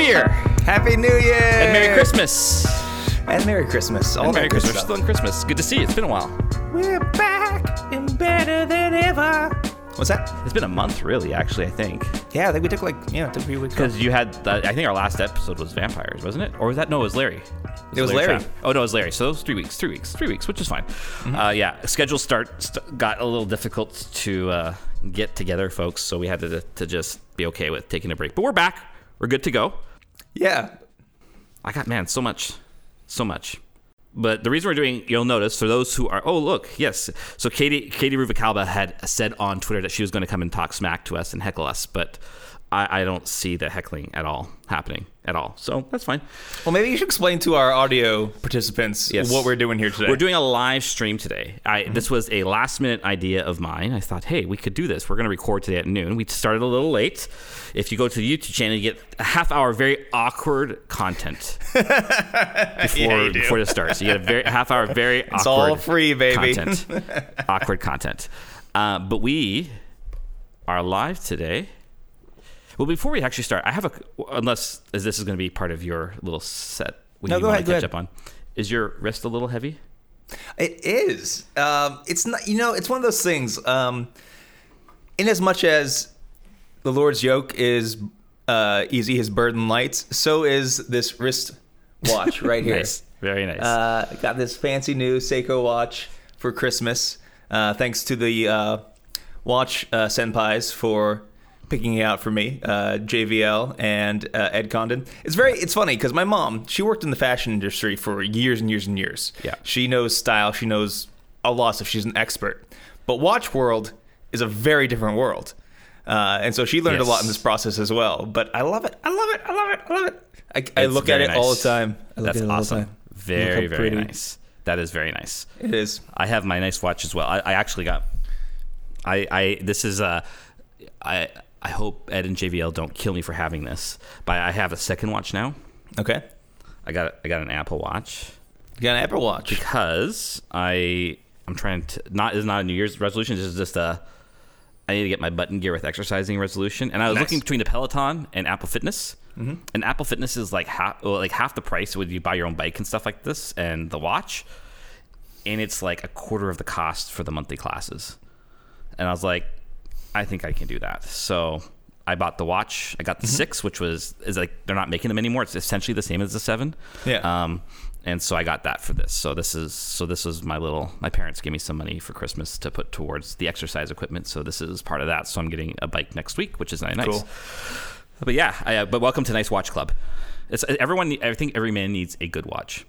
Year Happy New Year and Merry Christmas. and Merry Christmas. All And Merry Christmas. stuff. Still in Christmas. Good to see you. It's been a while. We're back and better than ever. What's that? It's been a month, really. Actually, I think Yeah, I think we took like yeah, took a few weeks. because you had. Uh, I think our last episode was vampires, wasn't it? Or was that no? It was Larry. It was Larry. Trapp. Oh no, it was Larry. So it was three weeks. Three weeks. Three weeks, which is fine. Mm-hmm. Uh, yeah, schedule start st- got a little difficult to uh, get together, folks. So we had to to just be okay with taking a break. But we're back. We're good to go. Yeah, I got man so much, so much. But the reason we're doing, you'll notice for those who are, oh look, yes. So Katie Katie Ruvicalba had said on Twitter that she was going to come and talk smack to us and heckle us, but I, I don't see the heckling at all happening at all. So that's fine. Well, maybe you should explain to our audio participants Yes. what we're doing here today. We're doing a live stream today. I, This was a last minute idea of mine. I thought, hey, we could do this. We're going to record today at noon. We started a little late. If you go to the YouTube channel, you get a half hour very awkward content before do. before this starts. You get a very half hour very It's awkward all free, baby. content. awkward content. Uh, but we are live today. Well, before we actually start, I have a unless as this is going to be part of your little set. When No, you go ahead, go catch ahead. up on. Is your wrist a little heavy? It is. Um, it's not. You know, it's one of those things. Um, in as much as the Lord's yoke is uh, easy, his burden light, so is this wrist watch right here. Nice. Very nice. Uh, got this fancy new Seiko watch for Christmas. Uh, thanks to the uh, watch uh, senpais for picking it out for me, uh, JVL and uh, Ed Condon. It's very it's funny because my mom she worked in the fashion industry for years and years and years. Yeah. she knows style. She knows a lot of stuff. She's an expert. But watch world is a very different world. Uh, and so she learned a lot in this process as well. But I love it. I love it. I love it. I love it. I, I look at it all the time. I That's at it all awesome. time. Very, very pretty nice. That is very nice. It is. I have my nice watch as well. I, I actually got. I I this is uh I I hope Ed and JVL don't kill me for having this, but I have a second watch now. Okay. I got I got an Apple Watch You got an Apple Watch. because I I'm trying to not is not a New Year's resolution. This is just a I need to get my button gear with exercising resolution, and I was Nice. looking between the Peloton and Apple Fitness. Mm-hmm. And Apple Fitness is like half well, like half the price when you buy your own bike and stuff like this, and the watch, and it's like a quarter of the cost for the monthly classes. And I was like, I think I can do that. So I bought the watch. I got the six, which was is like they're not making them anymore. It's essentially the same as the seven. Yeah. Um, and so I got that for this. So this is so this was my little. My parents gave me some money for Christmas to put towards the exercise equipment. So this is part of that. So I'm getting a bike next week, which is nice. Cool. But yeah, I, but welcome to Nice Watch Club. It's everyone. I think every man needs a good watch.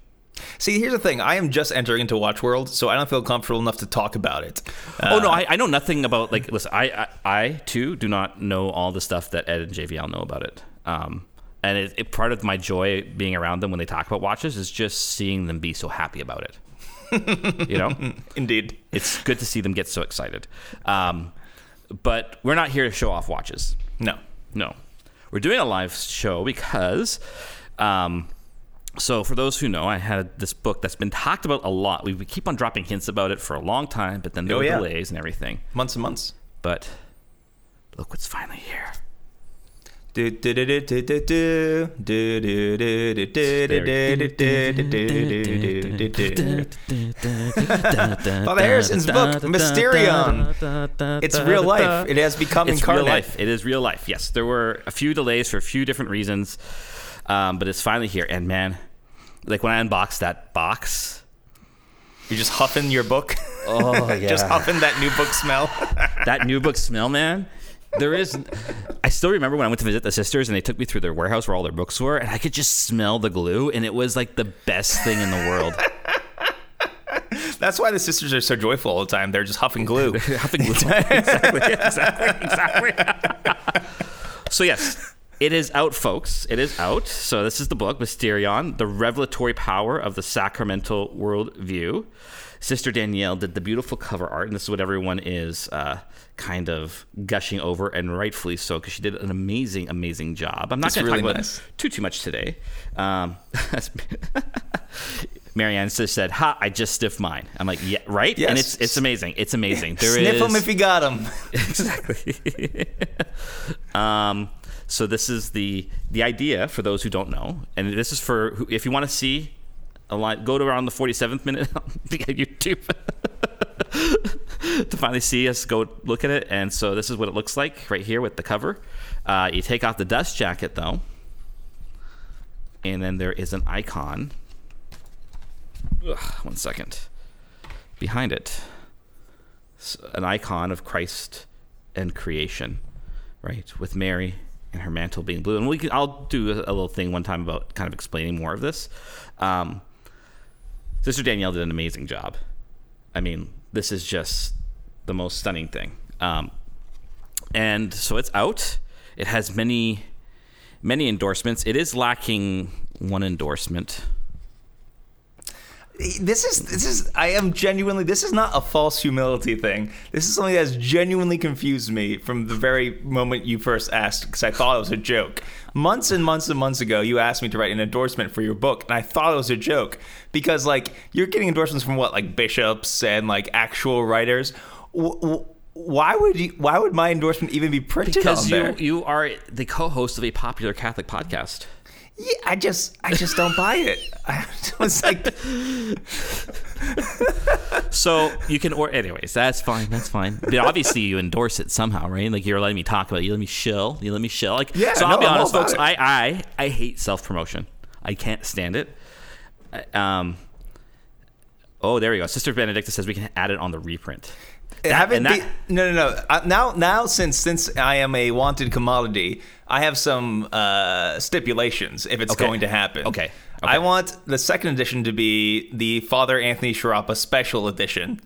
See, here's the thing. I am just entering into Watch World, so I don't feel comfortable enough to talk about it. oh no, I, I know nothing about like. Listen, I, I I too do not know all the stuff that Ed and JVL know about it. Um, and it, it part of my joy being around them when they talk about watches is just seeing them be so happy about it. you know, Indeed. it's good to see them get so excited. Um, but we're not here to show off watches. No. No, we're doing a live show because. Um, so for those who know, I had this book that's been talked about a lot. We, keep on dropping hints about it for a long time, but then there oh, were yeah. delays and everything. Months and months. But look what's finally here. Bob Harrison's book, Mysterion. It's real life. It has become it's incarnate. Real life. It is real life. Yes, there were a few delays for a few different reasons um, but it's finally here. And man, like when I unboxed that box, You're just huffing your book. oh yeah, just huffing that new book smell. that new book smell, man. There is. I still remember when I went to visit the sisters and they took me through their warehouse where all their books were, and I could just smell the glue, and it was like the best thing in the world. That's why the sisters are so joyful all the time. They're just huffing glue. Huffing glue. exactly. Exactly. Exactly. so yes, it is out, folks. It is out. So this is the book, Mysterion: The Revelatory Power of the Sacramental Worldview. Sister Danielle did the beautiful cover art, and this is what everyone is uh, kind of gushing over, and rightfully so, because she did an amazing, amazing job. I'm not going to really talk about too too much today. Um, Marianne just said, "Ha! I just stiffed mine." I'm like, "Yeah, right." Yes. And it's it's amazing. It's amazing. There Sniff is- them if you got them. exactly. um, So this is the the idea for those who don't know, and this is for if you want to see a go to around the 47th minute on YouTube to finally see us go look at it. And so this is what it looks like right here with the cover. Uh, you take off the dust jacket though, and then there is an icon. Ugh, one second. Behind it, an icon of Christ and creation, right? With Mary and her mantle being blue. And we can, I'll do a, a little thing one time about kind of explaining more of this. Um, Sister Danielle did an amazing job. I mean, this is just the most stunning thing. Um, and so it's out. It has many, many endorsements. It is lacking one endorsement. This is this is I am genuinely this is not a false humility thing. This is something that's genuinely confused me from the very moment you first asked because I thought it was a joke. Months and months and months ago, you asked me to write an endorsement for your book, and I thought it was a joke because like you're getting endorsements from what like bishops and like actual writers. W- w- why would you? Why would my endorsement even be printed Because you there? you are the co-host of a popular Catholic podcast. Yeah, I just I just don't buy it. I was like, So you can, or anyways, that's fine. That's fine. But obviously, you endorse it somehow, right? Like you're letting me talk about it. You let me shill. You let me shill. Like, Yeah, So I'll no, be honest, folks. it. I, I I hate self promotion. I can't stand it. Um. Oh, there we go. Sister Benedicta says we can add it on the reprint. That- haven't and be, no no no uh, now now since since I am a wanted commodity I have some uh, stipulations if it's Okay. going to happen Okay. Okay. I want the second edition to be the Father Anthony Sciarappa special edition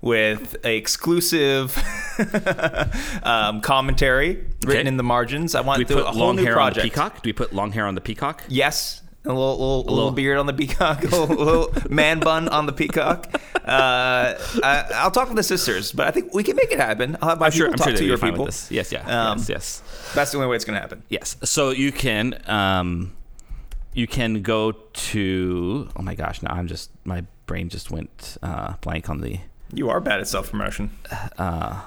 with a exclusive um, commentary written Okay. in the margins I want Do we to put a whole long new hair project on the peacock? Do we put long hair on the peacock? Yes. A little, little, little, little- beard on the peacock, a little, little man bun on the peacock. Uh, I, I'll talk with the sisters, but I think we can make it happen. I'll have my I'm people I'm talk sure to your people. Yes. Yeah. Um, yes. Yes. That's the only way it's going to happen. Yes. So you can um, you can go to oh my gosh now I'm just my brain just went uh, blank on the You are bad at self promotion. uh,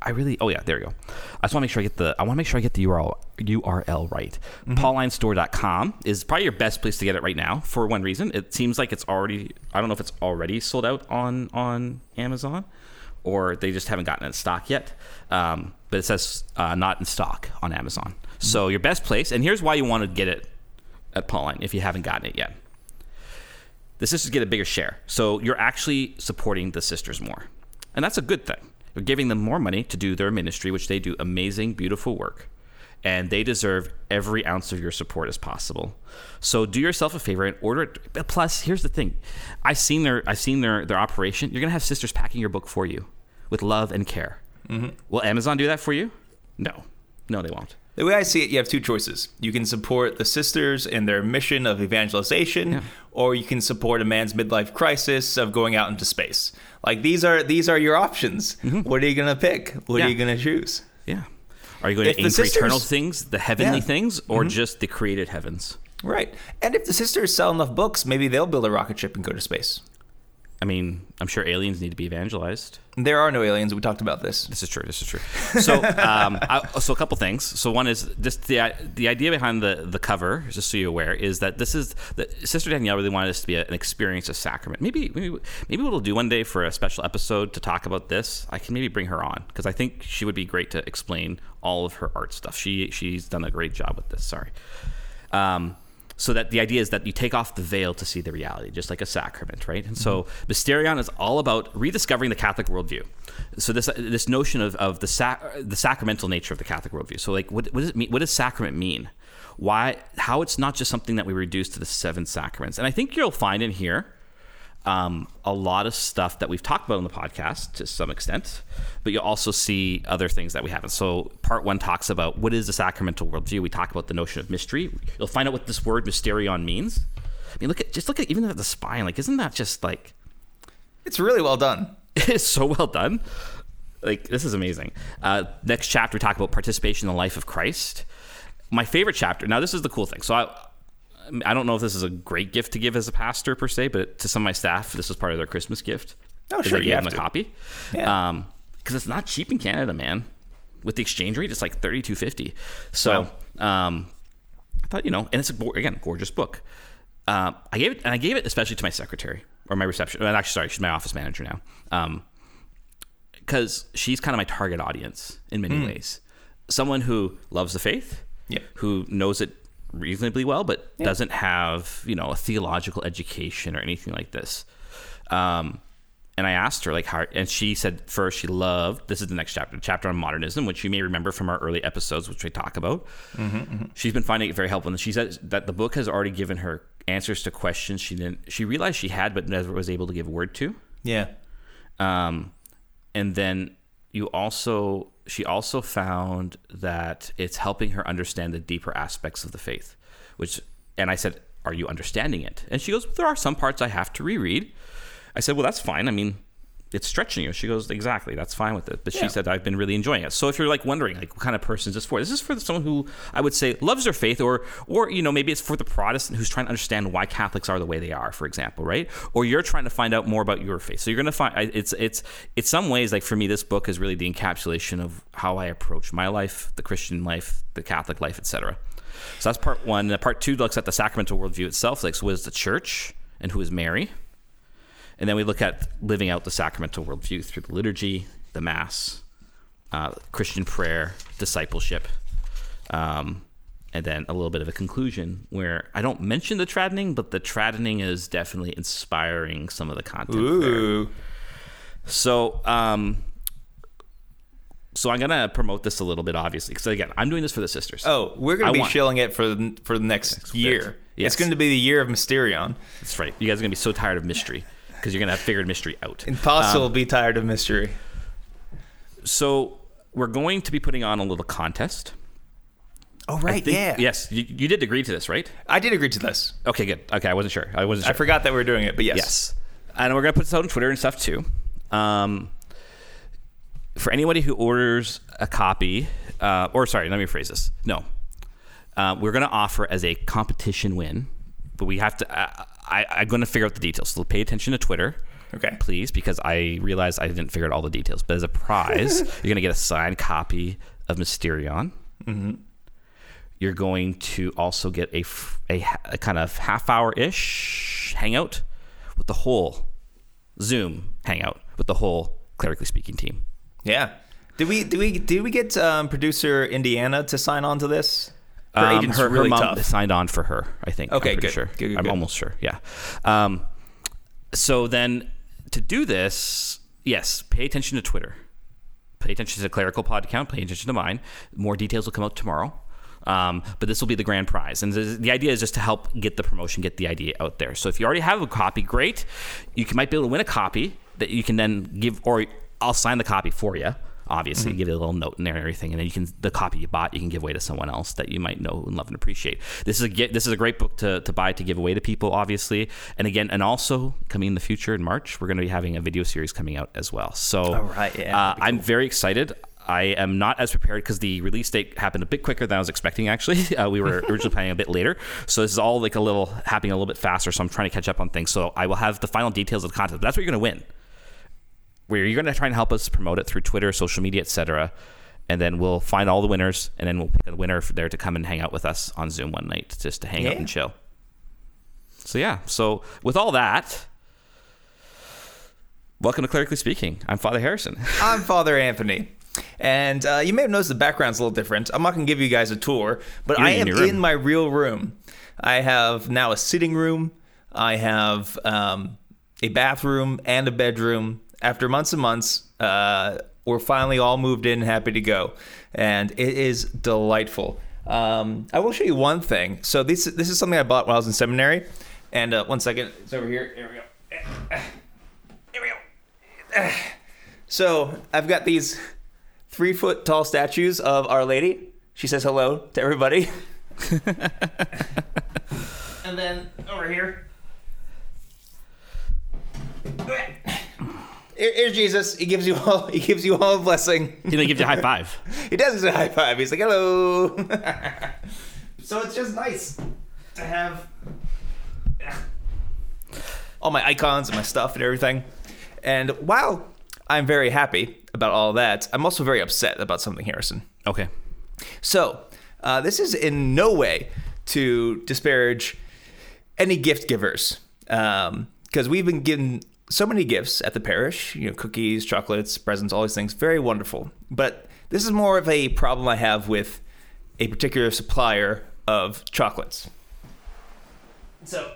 I really oh yeah there you go. I just want to make sure I get the I want to make sure I get the URL URL right. PaulineStore.com is probably your best place to get it right now for one reason. It seems like it's already I don't know if it's already sold out on on Amazon or they just haven't gotten it in stock yet. Um, but it says uh, not in stock on Amazon. So your best place, and here's why you want to get it at Pauline if you haven't gotten it yet. The sisters get a bigger share. So you're actually supporting the sisters more. And that's a good thing. Giving them more money to do their ministry, which they do amazing, beautiful work. And they deserve every ounce of your support as possible. So do yourself a favor and order it. Plus, here's the thing. I've seen their I've seen their, their operation. You're gonna have sisters packing your book for you with love and care. Mm-hmm. Will Amazon do that for you? No. No, they won't. The way I see it, you have two choices. You can support the sisters in their mission of evangelization, Yeah. or you can support a man's midlife crisis of going out into space. Like these are these are your options. What are you gonna pick? What Mm-hmm. Yeah. are you gonna choose? Yeah. Are you going If to the aim for eternal sisters- things, the heavenly Yeah. things, or just the created heavens? Right. And if the sisters sell enough books, maybe they'll build a rocket ship and go to space. I mean, I'm sure aliens need to be evangelized. There are no aliens. We talked about this. This is true. This is true. So, um, I, so a couple things. So, one is just the the idea behind the the cover, just so you're aware, is that this is that Sister Danielle really wanted this to be a, an experience of sacrament. Maybe maybe maybe what we'll do one day for a special episode to talk about this. I can maybe bring her on because I think she would be great to explain all of her art stuff. She she's done a great job with this. Sorry. Um, so that the idea is that you take off the veil to see the reality, just like a sacrament, right? And so mm-hmm. Mysterion is all about rediscovering the Catholic worldview. So this this notion of, of the sac- the sacramental nature of the Catholic worldview. So like, what, what does it mean? What does sacrament mean? Why? How it's not just something that we reduce to the seven sacraments. And I think you'll find in here um, a lot of stuff that we've talked about on the podcast to some extent, but you'll also see other things that we haven't. So, part one talks about what is the sacramental worldview. We talk about the notion of mystery. You'll find out what this word mysterion means. I mean, look at just look at even at the spine. Like, isn't that just like It's really well done. it is so well done. Like this is amazing. Uh, next chapter, we talk about participation in the life of Christ. My favorite chapter. Now, this is the cool thing. So I. I don't know if this is a great gift to give as a pastor per se, but to some of my staff, this was part of their Christmas gift. Oh, sure, I you gave have them a to. copy. Yeah. Um, because it's not cheap in Canada, man. with the exchange rate, it's like thirty two fifty. So um, I thought, you know, and it's a, again gorgeous book. Um, I gave it, and I gave it especially to my secretary or my reception. well, Actually, sorry, she's my office manager now. Um, because she's kind of my target audience in many ways. Someone who loves the faith, who knows it reasonably well, but doesn't have you know a theological education or anything like this. Um, and I asked her like how, and she said first she loved this is the next chapter, the chapter on modernism, which you may remember from our early episodes, which we talk about. She's been finding it very helpful, and she says that the book has already given her answers to questions she didn't she realized she had but never was able to give word to. Yeah. Um, and then you also she also found that it's helping her understand the deeper aspects of the faith which and i said are you understanding it? And she goes there are some parts i have to reread. I said well that's fine. I mean it's stretching you. She goes exactly that's fine with it. But Yeah. she said i've been really enjoying it. So if you're like wondering like what kind of person is this for? This is for someone who i would say loves their faith or or you know maybe it's for the protestant who's trying to understand why catholics are the way they are for example right? Or you're trying to find out more about your faith. So you're going to find it's it's it's some ways like for me this book is really the encapsulation of how i approach my life the christian life the catholic life etc so that's part one. And part two looks at the sacramental worldview itself like so what is the church and who is mary and then we look at living out the sacramental worldview through the liturgy, the Mass, uh, Christian prayer, discipleship, um, and then a little bit of a conclusion where I don't mention the tradening, but the tradening is definitely inspiring some of the content. there. So, um, so I'm gonna promote this a little bit, obviously, because again, I'm doing this for the sisters. Oh, we're going I to be shilling it for the, for the next year. Yes. It's going to be the year of Mysterion. That's right. You guys are gonna be so tired of mystery because you're gonna have figured mystery out. Impossible will be tired of mystery. So we're going to be putting on a little contest. Oh, right. think- yeah. Yes, you, you did agree to this, right? I did agree to this. Okay, good. Okay, I wasn't sure. I wasn't sure. I forgot that we were doing it, but yes. Yes. And we're going to put this out on Twitter and stuff too. Um, for anybody who orders a copy, uh, or sorry, let me rephrase this. No. Uh, we're going to offer as a competition win, but we have to, uh, I, I'm going to figure out the details. So pay attention to Twitter. Okay. Please, because I realized I didn't figure out all the details. But as a prize, you're going to get a signed copy of Mysterion. You're going to also get a, a, a kind of half hour ish hangout with the whole Zoom hangout with the whole clerically speaking team. Yeah. Did we did we did we get um, producer Indiana to sign on to this? Her Um, agent's her, really her mom tough. signed on for her, I think. Okay, I'm good. sure. Good, good, I'm good. almost sure. Yeah. Um, so then to do this, yes, pay attention to Twitter. Pay attention to the clerical pod account. Pay attention to mine. More details will come out tomorrow. Um, but this will be the grand prize, and the, the idea is just to help get the promotion, get the idea out there. So if you already have a copy, great. You can, might be able to win a copy that you can then give, or I'll sign the copy for you. Obviously, give it a little note in there and everything, and then you can the copy you bought you can give away to someone else that you might know and love and appreciate. This is a ge- this is a great book to, to buy to give away to people, obviously, and again, and also coming in the future in March, we're going to be having a video series coming out as well. So, All right, yeah, uh, that'd I'm very excited. I am not as prepared because the release date happened a bit quicker than I was expecting. Actually, uh, we were originally planning a bit later, so this is all like a little happening a little bit faster. So I'm trying to catch up on things. So I will have the final details of the content. But that's what you're going to win. Where you're going to try and help us promote it through Twitter, social media, etc. And then we'll find all the winners, and then we'll pick a winner for there to come and hang out with us on Zoom one night, just to hang out and chill. So yeah. So with all that, welcome to Clerically Speaking. I'm Father Harrison. I'm Father Anthony. And uh, you may have noticed the background's a little different. I'm not going to give you guys a tour, but You're I am in my real room. I have now a sitting room. I have um, a bathroom and a bedroom. After months and months, uh, we're finally all moved in, happy to go, and it is delightful. Um, I will show you one thing. So this this is something I bought when I was in seminary. And uh, one second, it's over here. Here we go. Here we go. So I've got these three foot tall statues of Our Lady. She says hello to everybody. and then over here. Here- Here's Jesus. He gives you all. He gives you all a blessing. He's gonna give you a high five. He does a high five. He's like, hello. so it's just nice to have all my icons and my stuff and everything. And while I'm very happy about all that, I'm also very upset about something, Harrison. Okay. So, uh, this is in no way to disparage any gift givers, because we've been given so many gifts at the parish. You know, cookies, chocolates, presents, all these things. Very wonderful. But this is more of a problem I have with a particular supplier of chocolates. So,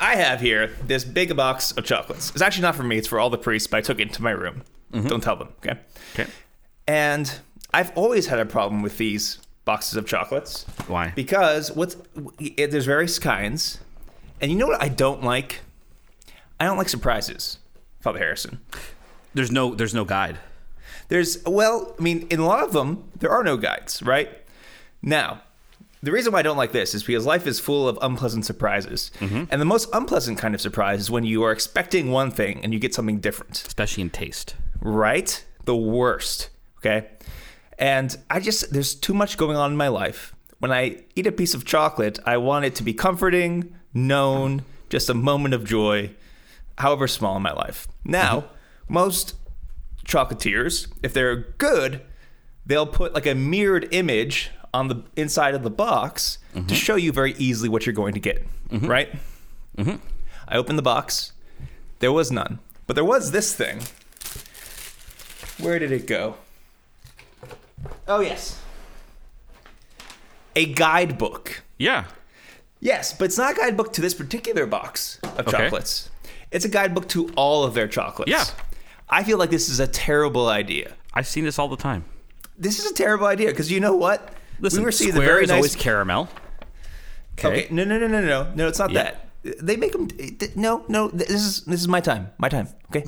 I have here this big box of chocolates. It's actually not for me; it's for all the priests. But I took it into my room. Mm-hmm. Don't tell them, okay? Okay. And I've always had a problem with these boxes of chocolates Why? because what's it, there's various kinds, and you know what I don't like? I don't like surprises, Father Harrison. there's no there's no guide. There's well, I mean, in a lot of them there are no guides, right? Now, the reason why I don't like this is because life is full of unpleasant surprises, mm-hmm. and the most unpleasant kind of surprise is when you are expecting one thing and you get something different. especially in taste. right? The worst. Okay. And I just, there's too much going on in my life. When I eat a piece of chocolate, I want it to be comforting, known, just a moment of joy, however small in my life. Now, mm-hmm. most chocolatiers, if they're good, they'll put like a mirrored image on the inside of the box to mm-hmm. show you very easily what you're going to get, mm-hmm. right? I opened the box. There was none. But there was this thing. Where did it go? Oh, yes. A guidebook. Yeah. Yes, but it's not a guidebook to this particular box of Okay. chocolates. It's a guidebook to all of their chocolates. Yeah. I feel like this is a terrible idea. I've seen this all the time. This is a terrible idea because you know what? Listen, we square a very is nice. always caramel. okay. no, no, no, no, no, no. It's not Yeah. that. They make them. No, no. This is this is my time. My time. Okay.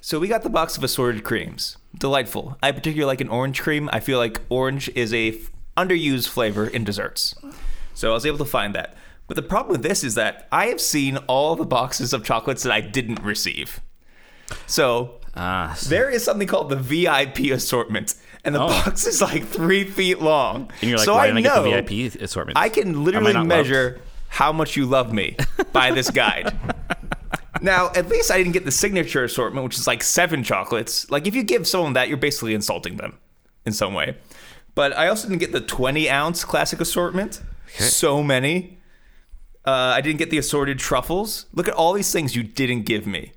so we got the box of assorted creams. Delightful. I particularly like an orange cream. I feel like orange is a f- underused flavor in desserts. So I was able to find that. But the problem with this is that I have seen all the boxes of chocolates that I didn't receive. So Ah, s- there is something called the VIP assortment, and the Oh. box is like three feet long. and you're like, so why I didn't I know get the VIP assortment? I can literally not measure how much you love me by this guide. now, at least I didn't get the signature assortment, which is like seven chocolates. Like, if you give someone that, you're basically insulting them in some way. But I also didn't get the 20 ounce classic assortment. So many. Uh, I didn't get the assorted truffles. Look at all these things you didn't give me.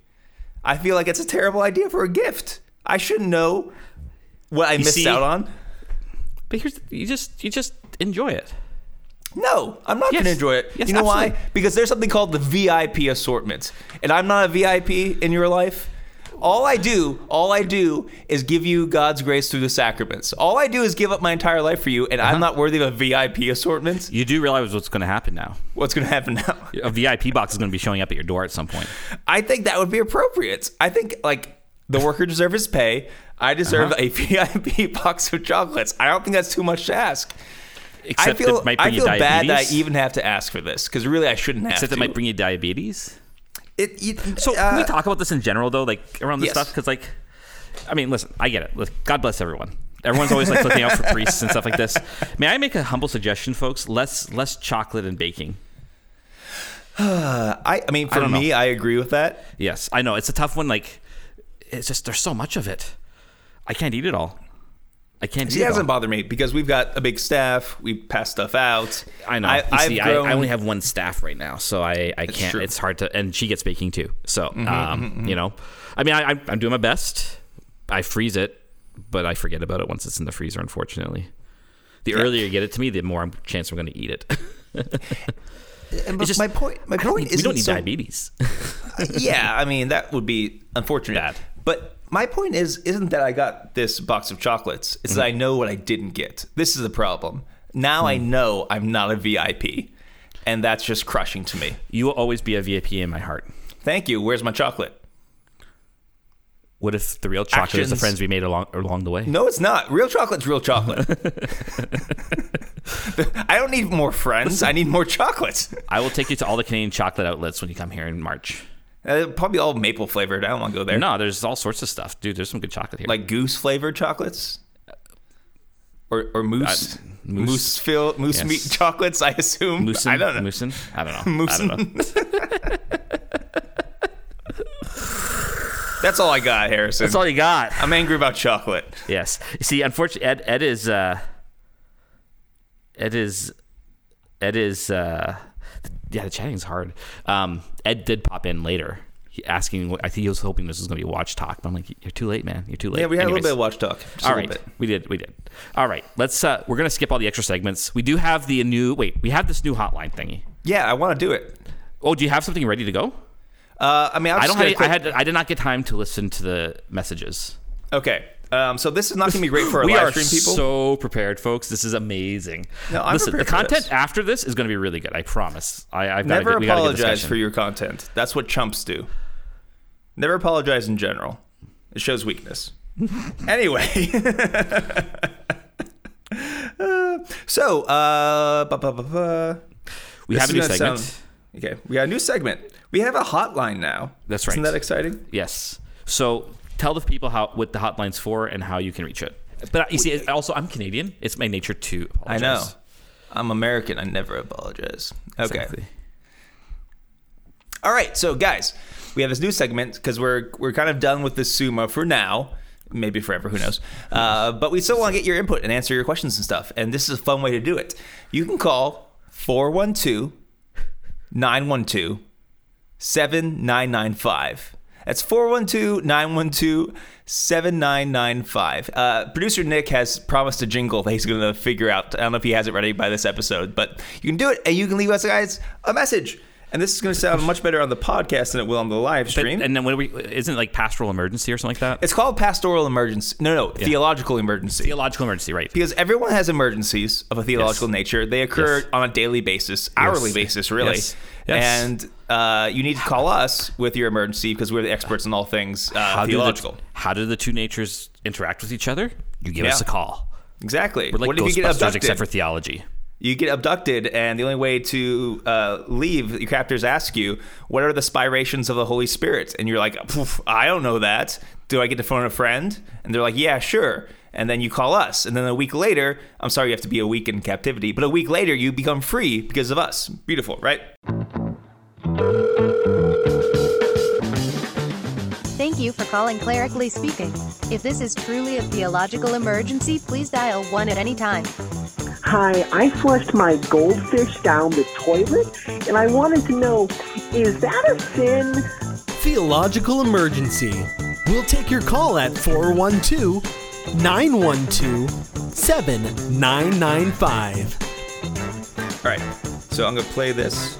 I feel like it's a terrible idea for a gift. I should know what I missed see- out on. But here's you just you just enjoy it. No, I'm not Yes. going to enjoy it. Yes, you know why? Because there's something called the VIP assortment. And I'm not a VIP in your life. All I do, all I do is give you God's grace through the sacraments. All I do is give up my entire life for you, and Uh-huh. I'm not worthy of a VIP assortment. You do realize what's going to happen now. What's going to happen now? A VIP box is going to be showing up at your door at some point. I think that would be appropriate. I think, like, the worker deserves his pay. I deserve Uh-huh. a VIP box of chocolates. I don't think that's too much to ask. Except I feel, it might I bring you feel bad that I even have to ask for this because really I shouldn't have Except to. it might bring you diabetes. It, it- So can we uh, talk about this in general though, like around this yes. stuff? Because like, I mean, listen, I get it. Look, God bless everyone. Everyone's always like looking out for priests and stuff like this. May I make a humble suggestion, folks? Less less chocolate and baking. I, I mean, for know. me, I agree with that. Yes, I know it's a tough one. Like, it's just there's so much of it. I can't eat it all. I can't See, eat it it doesn't all. bother me because we've got a big staff. We pass stuff out. I know. I, see, I, grown, I only have one staff right now, so I, I can't. true. Mm-hmm, It's hard to, and she gets baking too. So, um, you know, I mean, I, I, I'm doing my best. I freeze it, but I forget about it once it's in the freezer. Unfortunately, the earlier you get it to me, the more I'm- chance I'm going to eat it. And It's just- my point. My point is, we don't need so, diabetes. yeah, I mean that would be unfortunate. Bad. But my point is, isn't that I got this box of chocolates? It's Mm-hmm. that I know what I didn't get. This is the problem. Now I Hmm. know I'm not a VIP, and that's just crushing to me. you will always be a VIP in my heart. Thank you. Where's my chocolate? What if the real chocolate is the friends we made along along the way? No, it's not. Real chocolate's real chocolate. I don't need more friends. I need more chocolates. I will take you to all the Canadian chocolate outlets when you come here in March. Uh, probably all maple flavored. I don't want to go there. No, there's all sorts of stuff, dude. There's some good chocolate here. Like goose flavored chocolates, or or moose Uh, moose, moose. fill moose Yes. meat chocolates. I assume. Moosin? I don't know. Moosin? I don't know. I don't know. That's all I got, Harrison. That's all you got. I'm angry about chocolate. Yes. See, unfortunately, Ed, Ed is, uh, Ed is, Ed is, uh, yeah, the chatting's hard. Um, Ed did pop in later, he, asking. I think he was hoping this was going to be a watch talk, but I'm like, you're too late, man. You're too late. Yeah, we had Anyways. a little bit of watch talk. All right, we did, we did. All right, let's. Uh, we're gonna skip all the extra segments. We do have the new. Wait, we have this new hotline thingy. Yeah, I want to do it. Oh, do you have something ready to go? Uh, I mean, I'll I don't. Have, quick- I had. I did not get time to listen to the messages. Okay. Um, so this is not going to be great for our we live are stream people. so prepared, folks. This is amazing. No, I'm Listen, the content this. after this is going to be really good. I promise. I, I've got Never a good, we got a good apologize for your content. That's what chumps do. Never apologize in general. It shows weakness. anyway. Uh, so, uh. We This have a new segment. sound- okay, we got a new segment. We have a hotline now. That's right. Isn't that exciting? Yes. So tell the people how what the hotline's for and how you can reach it. But you see, also I'm Canadian. It's my nature to apologize. I know. I'm American. I never apologize. Okay. Exactly. All right, so guys, we have this new segment because we're we're kind of done with the Summa for now, maybe forever, who knows? Uh, but we still want to get your input and answer your questions and stuff, and this is a fun way to do it. You can call 412 912 7995. That's 412 912 7995. Uh, Producer Nick has promised a jingle that he's going to figure out. I don't know if he has it ready by this episode, but you can do it and you can leave us guys a message. And this is going to sound much better on the podcast than it will on the live But, stream. and then what do we? Isn't it like pastoral emergency or something like that? it's called pastoral emergency. No, no, theological emergency. theological emergency, right? because everyone has emergencies of a theological Yes. nature. They occur Yes. on a daily basis, hourly basis, really. Yes. Yes. And uh, you need to call us with your emergency because we're the experts in all things uh, How do, theological. the, how do the two natures interact with each other? You give Yeah. us a call. exactly. We're like what if you get Ghostbusters, abducted? except for theology. you get abducted, and the only way to uh, leave, your captors ask you, "What are the spirations of the Holy Spirit?" And you're like, "I don't know that. Do I get to phone a friend?" And they're like, "Yeah, sure." And then you call us, and then a week later, I'm sorry, you have to be a week in captivity, but a week later, you become free because of us. Beautiful, right? Thank you for calling Clerically Speaking. If this is truly a theological emergency, please dial 1 at any time. Hi, I flushed my goldfish down the toilet, and I wanted to know is that a sin? Theological Emergency. We'll take your call at 412 912 7995. All right, so I'm gonna play this.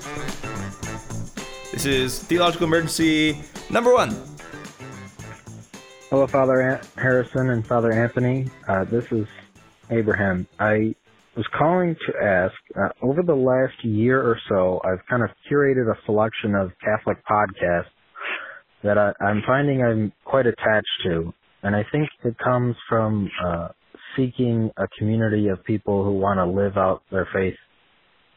This is theological emergency number one. Hello, Father Harrison and Father Anthony. Uh, this is Abraham. I was calling to ask uh, over the last year or so, I've kind of curated a selection of Catholic podcasts that I, I'm finding I'm quite attached to. And I think it comes from uh, seeking a community of people who want to live out their faith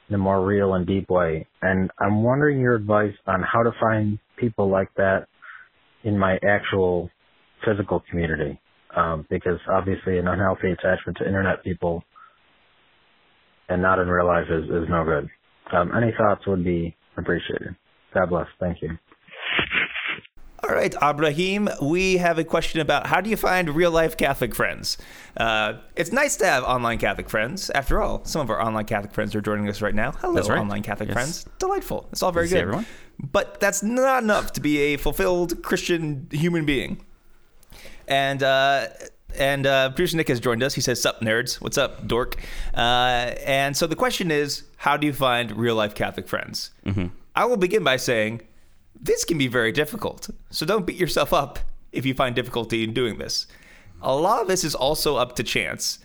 in a more real and deep way. And I'm wondering your advice on how to find people like that in my actual physical community um, because obviously an unhealthy attachment to internet people and not in real life is, is no good. Um, any thoughts would be appreciated. God bless. Thank you. All right, Abraham, we have a question about how do you find real life Catholic friends? Uh, it's nice to have online Catholic friends. After all, some of our online Catholic friends are joining us right now. Hello, right. online Catholic Yes. friends. Delightful. It's all very Good good. everyone. But that's not enough to be a fulfilled Christian human being. And uh, and uh, producer Nick has joined us. He says, "Sup, nerds? What's up, dork?" Uh, and so the question is, how do you find real life Catholic friends? I will begin by saying, this can be very difficult. So don't beat yourself up if you find difficulty in doing this. A lot of this is also up to chance.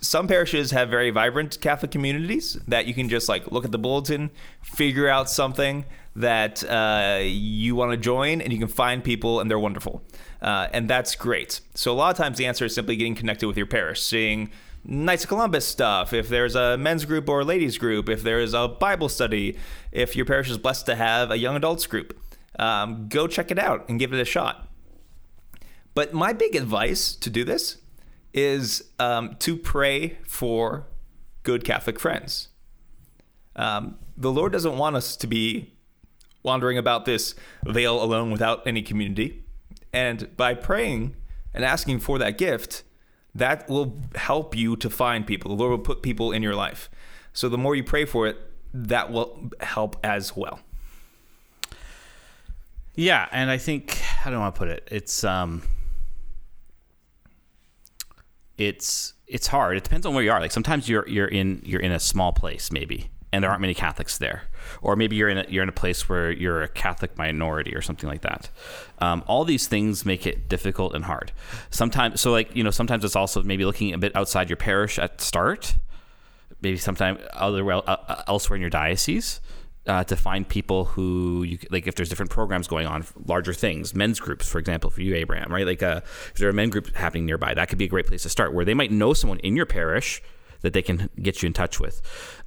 Some parishes have very vibrant Catholic communities that you can just like look at the bulletin, figure out something that uh, you want to join, and you can find people, and they're wonderful. Uh, and that's great. So a lot of times the answer is simply getting connected with your parish, seeing Knights of Columbus stuff, if there's a men's group or a ladies group, if there's a Bible study, if your parish is blessed to have a young adults group, um, go check it out and give it a shot. But my big advice to do this is um, to pray for good Catholic friends. Um, the Lord doesn't want us to be wandering about this veil alone without any community. And by praying and asking for that gift, that will help you to find people. The Lord will put people in your life. So the more you pray for it, that will help as well. Yeah, and I think how do I want to put it? It's um, it's it's hard. It depends on where you are. Like sometimes you're you're in you're in a small place maybe, and there aren't many Catholics there, or maybe you're in a, you're in a place where you're a Catholic minority or something like that. Um, all these things make it difficult and hard. Sometimes, so like you know, sometimes it's also maybe looking a bit outside your parish at start, maybe sometime other uh, elsewhere in your diocese uh, to find people who you like if there's different programs going on larger things men's groups for example for you abraham right? Like uh, if there are men groups happening nearby that could be a great place to start where they might know someone in your parish that they can get you in touch with.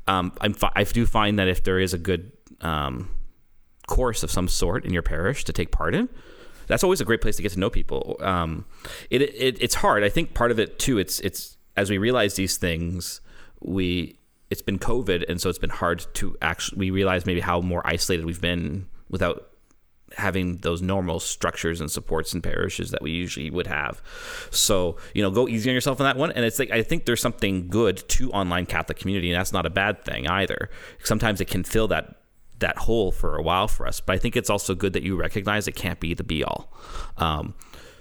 Um, i do find that if there is a good um, course of some sort in your parish to take part in that's always a great place to get to know people. Um, it, it, it's hard. I think part of it too it's it's as we realize these things we it's been COVID, and so it's been hard to actually. We realize maybe how more isolated we've been without having those normal structures and supports in parishes that we usually would have. So, you know, go easy on yourself on that one. And it's like, I think there's something good to online Catholic community, and that's not a bad thing either. Sometimes it can fill that that hole for a while for us, but I think it's also good that you recognize it can't be the be all. Um,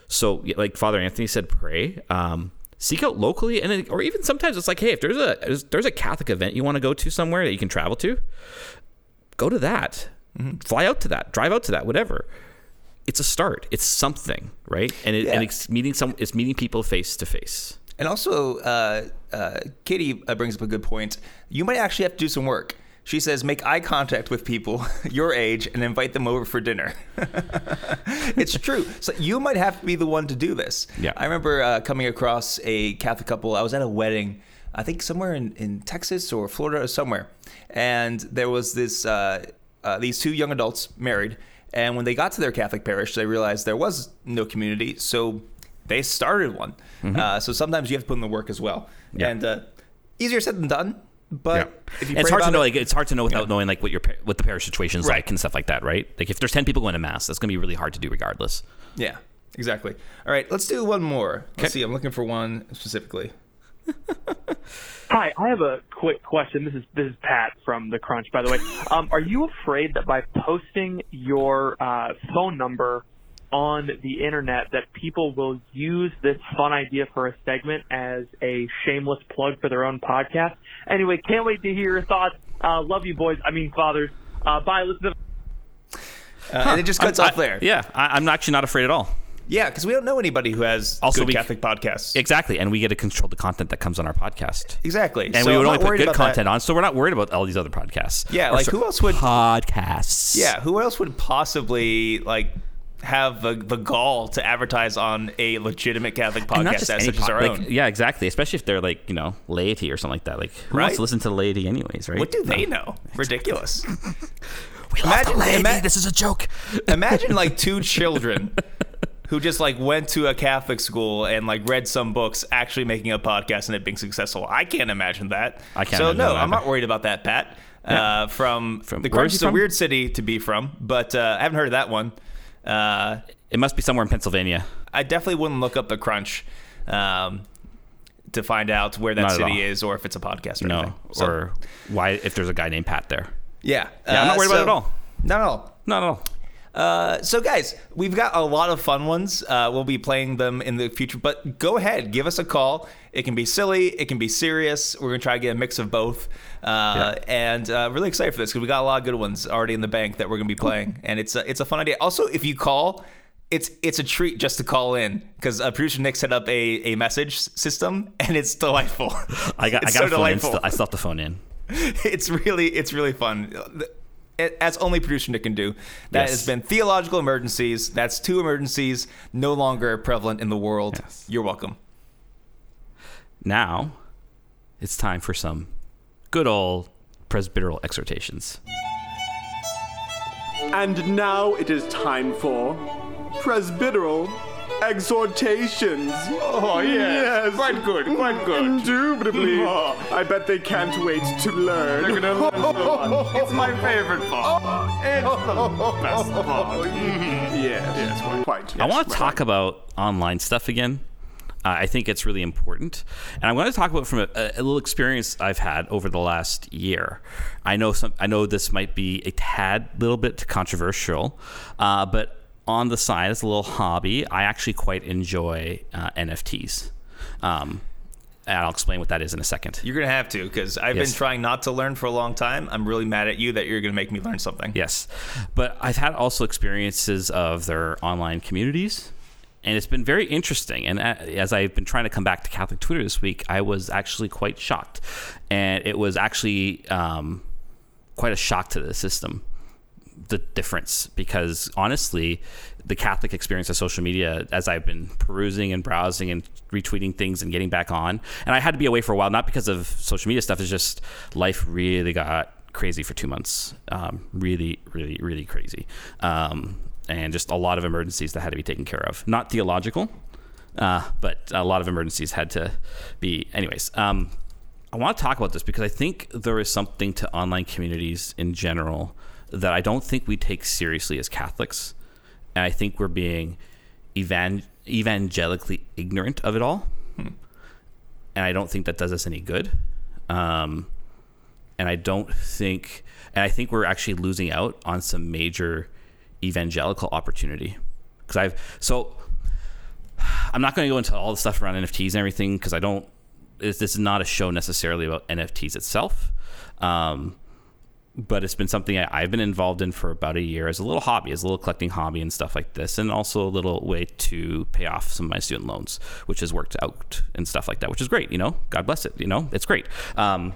so, like Father Anthony said, pray. Um, seek out locally, and or even sometimes it's like, hey, if there's a there's a Catholic event you want to go to somewhere that you can travel to, go to that. Mm-hmm. Fly out to that. Drive out to that. Whatever. It's a start. It's something, right? And, it, yeah. and it's meeting some. It's meeting people face to face. And also, uh, uh, Katie uh, brings up a good point. You might actually have to do some work. She says, make eye contact with people your age and invite them over for dinner. it's true. So you might have to be the one to do this. Yeah. I remember uh, coming across a Catholic couple. I was at a wedding, I think somewhere in, in Texas or Florida or somewhere. And there was this, uh, uh, these two young adults married. And when they got to their Catholic parish, they realized there was no community. So they started one. Mm-hmm. Uh, so sometimes you have to put in the work as well. Yeah. And uh, easier said than done but yeah. it's hard to know. It, like it's hard to know without yeah. knowing like what your what the parish situation is right. like and stuff like that, right? Like if there's ten people going to mass, that's gonna be really hard to do regardless. Yeah, exactly. All right, let's do one more. Let's see. I'm looking for one specifically. Hi, I have a quick question. This is this is Pat from the Crunch, by the way. Um, are you afraid that by posting your uh, phone number on the internet that people will use this fun idea for a segment as a shameless plug for their own podcast. Anyway, can't wait to hear your thoughts. Uh, love you, boys. I mean, fathers. Uh, bye. Listen to. Uh, huh. And it just cuts I'm, off there. yeah, I, am actually not afraid at all. Yeah, because we don't know anybody who has also good we, Catholic podcasts. Exactly, and we get to control the content that comes on our podcast. Exactly, and so we would only put good content that. on, so we're not worried about all these other podcasts. Yeah, like who else would podcasts? Yeah, who else would possibly like have the, the gall to advertise on a legitimate Catholic podcast such as our like, own. Yeah, exactly. Especially if they're like, you know, laity or something like that. Like, who right? wants to listen to the laity anyways, right? What do they know? Ridiculous. we imagine, love the laity. Ima- this is a joke. imagine like two children who just like went to a Catholic school and like read some books, actually making a podcast and it being successful. I can't imagine that. I can't. So no, I'm not worried about that, Pat. Yeah. Uh, from, from the Crunch is a weird city to be from, but uh, I haven't heard of that one. Uh, it must be somewhere in Pennsylvania. I definitely wouldn't look up the Crunch um, to find out where that Not city is or if it's a podcast or no, anything. So, or why if there's a guy named Pat there. Yeah, yeah I'm not worried so, about it at all. Not at all. Not at all. Uh, so, guys, we've got a lot of fun ones. Uh, we'll be playing them in the future, but go ahead, give us a call. It can be silly, it can be serious. We're going to try to get a mix of both. Uh, yeah. And uh, really excited for this because we got a lot of good ones already in the bank that we're going to be playing. And it's a, it's a fun idea. Also, if you call, it's it's a treat just to call in because uh, producer Nick set up a, a message system and it's delightful. I got, I got so delightful. in. Still, I have the phone in. it's really it's really fun as only producer Nick can do. That yes. has been theological emergencies. That's two emergencies no longer prevalent in the world. Yes. You're welcome. Now, it's time for some good old presbyteral exhortations. And now it is time for presbyteral exhortations. Oh, yes. Quite good, quite good. Indubitably. Oh. I bet they can't wait to learn. They're gonna learn so much. It's my favorite part. It's the best part. Yes, yes, quite. quite I yes, want to right. talk about online stuff again. Uh, I think it's really important, and I want to talk about from a, a little experience I've had over the last year. I know some. I know this might be a tad little bit controversial, uh, but on the side, as a little hobby, I actually quite enjoy uh, NFTs. Um, and I'll explain what that is in a second. You're gonna have to, because I've Yes. been trying not to learn for a long time. I'm really mad at you that you're gonna make me learn something. Yes, but I've had also experiences of their online communities, and it's been very interesting. And as I've been trying to come back to Catholic Twitter this week, I was actually quite shocked, and it was actually um, quite a shock to the system. The difference, because honestly, the Catholic experience of social media, as I've been perusing and browsing and retweeting things and getting back on, and I had to be away for a while, not because of social media stuff, it's just life really got crazy for two months. Um, really, really, really crazy. Um, and just a lot of emergencies that had to be taken care of. Not theological, uh, but a lot of emergencies had to be. Anyways, um, I want to talk about this because I think there is something to online communities in general that I don't think we take seriously as Catholics. And I think we're being evan- evangelically ignorant of it all. And I don't think that does us any good. Um, and I don't think, and I think we're actually losing out on some major evangelical opportunity. Because I've, so I'm not going to go into all the stuff around NFTs and everything because I don't. This, this is not a show necessarily about NFTs itself, um, but it's been something I, I've been involved in for about a year as a little hobby, as a little collecting hobby and stuff like this, and also a little way to pay off some of my student loans, which has worked out and stuff like that, which is great. You know, God bless it. You know, it's great. Um,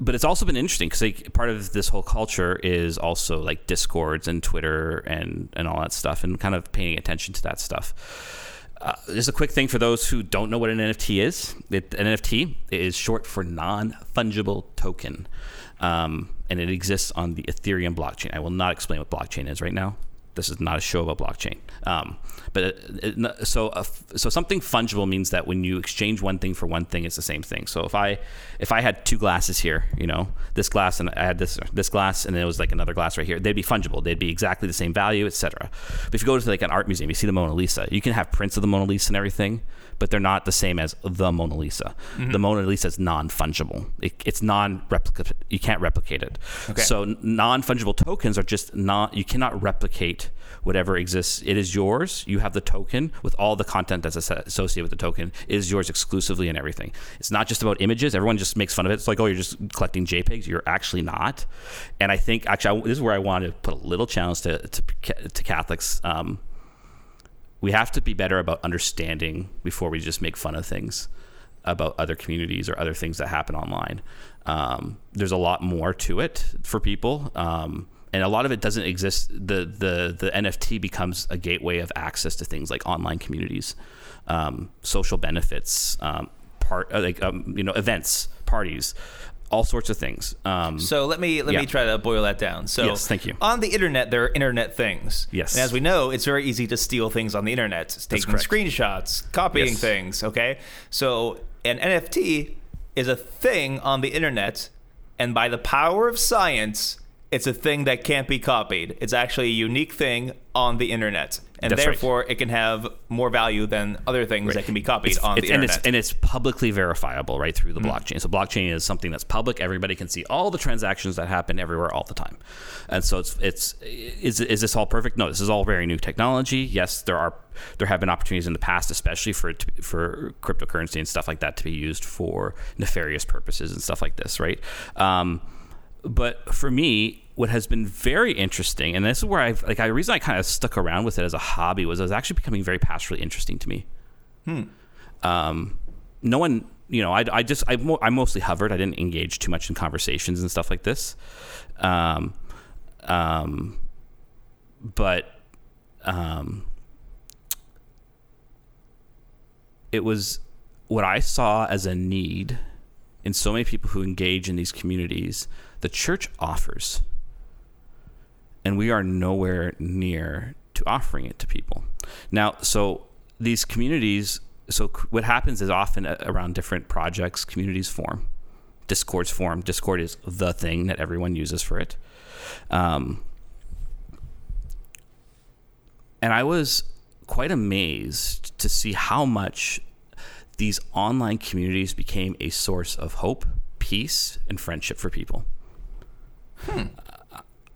but it's also been interesting because like, part of this whole culture is also like discords and twitter and and all that stuff and kind of paying attention to that stuff uh, just a quick thing for those who don't know what an nft is. It, an nft is short for non-fungible token um, and it exists on the ethereum blockchain. I will not explain what blockchain is right now this is not a show about blockchain. Um, but it, it, so uh, so something fungible means that when you exchange one thing for one thing, it's the same thing. So if I if I had two glasses here, you know, this glass and I had this this glass and then it was like another glass right here, they'd be fungible. They'd be exactly the same value, etc. But if you go to like an art museum, you see the Mona Lisa. You can have prints of the Mona Lisa and everything, but they're not the same as the Mona Lisa. Mhm. The Mona Lisa is non-fungible. It, it's non-replicate. You can't replicate it. Okay. So non-fungible tokens are just not. You cannot replicate whatever exists. It is yours. You have the token with all the content that's associated with the token. It is yours exclusively and everything. It's not just about images. Everyone just makes fun of it. It's like, oh, you're just collecting JPEGs. You're actually not. And I think actually I, this is where I want to put a little challenge to to, to Catholics. Um, we have to be better about understanding before we just make fun of things about other communities or other things that happen online. Um, there's a lot more to it for people, um, and a lot of it doesn't exist. the the The NFT becomes a gateway of access to things like online communities, um, social benefits, um, part uh, like um, you know events, parties, all sorts of things. Um, So let me let yeah. me try to boil that down. So Yes, thank you. On the internet, there are internet things. Yes. And as we know, it's very easy to steal things on the internet. It's taking screenshots, copying Yes. things. Okay. So an NFT is a thing on the internet, and by the power of science, it's a thing that can't be copied. It's actually a unique thing on the internet, and That's right. therefore it can have more value than other things that can be copied It's- on it's- the and internet. it's and it's publicly verifiable right through the Mm. blockchain. So blockchain is something that's public. Everybody can see all the transactions that happen everywhere all the time. And so it's it's is is this all perfect? No, this is all very new technology. Yes, there are there have been opportunities in the past, especially for for cryptocurrency and stuff like that, to be used for nefarious purposes and stuff like this, right? Um, but for me, what has been very interesting, and this is where I've like, the reason I kind of stuck around with it as a hobby was it was actually becoming very pastorally interesting to me. Hmm. Um, no one, you know, I, I just, I, mo- I mostly hovered. I didn't engage too much in conversations and stuff like this. Um, um, but, um, it was what I saw as a need in so many people who engage in these communities. The church offers, and we are nowhere near to offering it to people. Now, so these communities. So what happens is often around different projects, communities form, discords form. Discord is the thing that everyone uses for it. Um, and I was quite amazed to see how much these online communities became a source of hope, peace, and friendship for people.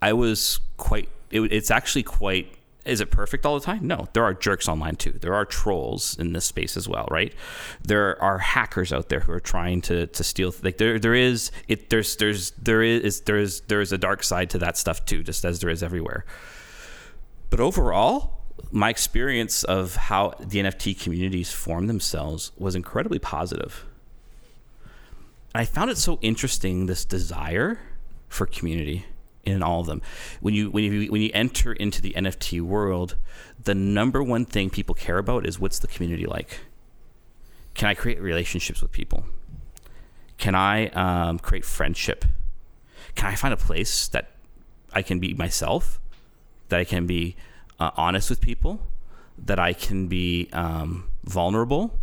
I was quite. It, it's actually quite. Is it perfect all the time? No. There are jerks online too. There are trolls in this space as well, right? There are hackers out there who are trying to to steal. Like there there is it. There's there's there is there is there is a dark side to that stuff too, just as there is everywhere. But overall, my experience of how the NFT communities form themselves was incredibly positive. I found it so interesting this desire for community in all of them. When you when you when you enter into the NFT world, the number one thing people care about is what's the community like. Can I create relationships with people? Can I um, create friendship? Can I find a place that I can be myself? That I can be uh, honest with people? That I can be um, vulnerable?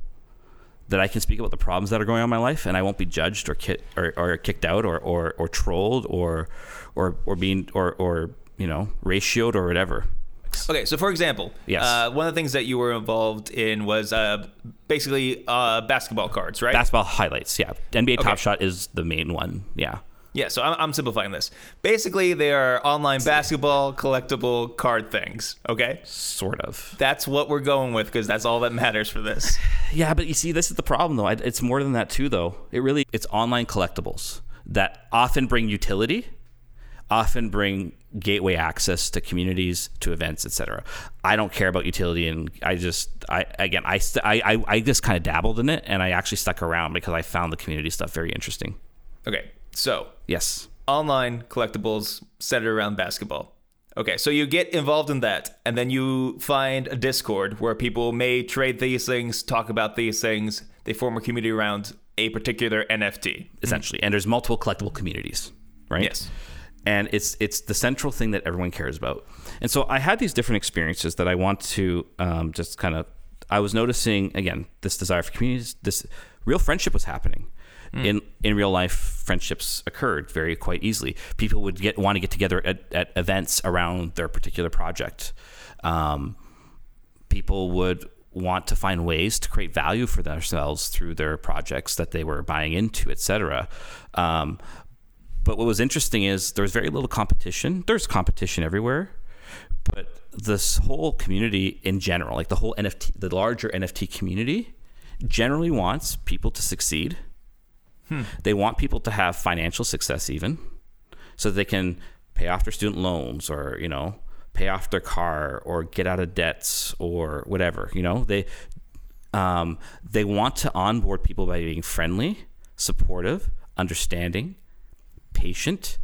That I can speak about the problems that are going on in my life, and I won't be judged or ki- or, or kicked out or, or, or trolled or or or being or or you know ratioed or whatever. Okay, so for example, Yes. uh, one of the things that you were involved in was uh, basically uh, basketball cards, right? Basketball highlights, yeah. NBA Top Shot is the main one, yeah. Yeah, so I'm, I'm simplifying this. Basically, they are online basketball collectible card things. Okay, sort of. That's what we're going with because that's all that matters for this. Yeah, but you see, this is the problem, though. I- It's more than that, too, though. It really it's online collectibles that often bring utility, often bring gateway access to communities, to events, etc. I don't care about utility, and I just, I again, I st- I, I, I just kind of dabbled in it, and I actually stuck around because I found the community stuff very interesting. Okay, so Yes. online collectibles centered around basketball. Okay, so you get involved in that, and then you find a Discord where people may trade these things, talk about these things. They form a community around a particular NFT. essentially. And there's multiple collectible communities, right? Yes. And it's it's the central thing that everyone cares about. And so I had these different experiences that I want to um, just kind of. I was noticing again this desire for communities. This real friendship was happening. In in real life, friendships occurred very quite easily. People would get want to get together at, at events around their particular project. Um, people would want to find ways to create value for themselves through their projects that they were buying into, etc. Um, but what was interesting is there was very little competition. There's competition everywhere, but this whole community in general, like the whole NFT, the larger NFT community, generally wants people to succeed. They want people to have financial success, even so that they can pay off their student loans or you know pay off their car or get out of debts or whatever. You know they um, they want to onboard people by being friendly, supportive, understanding, patient,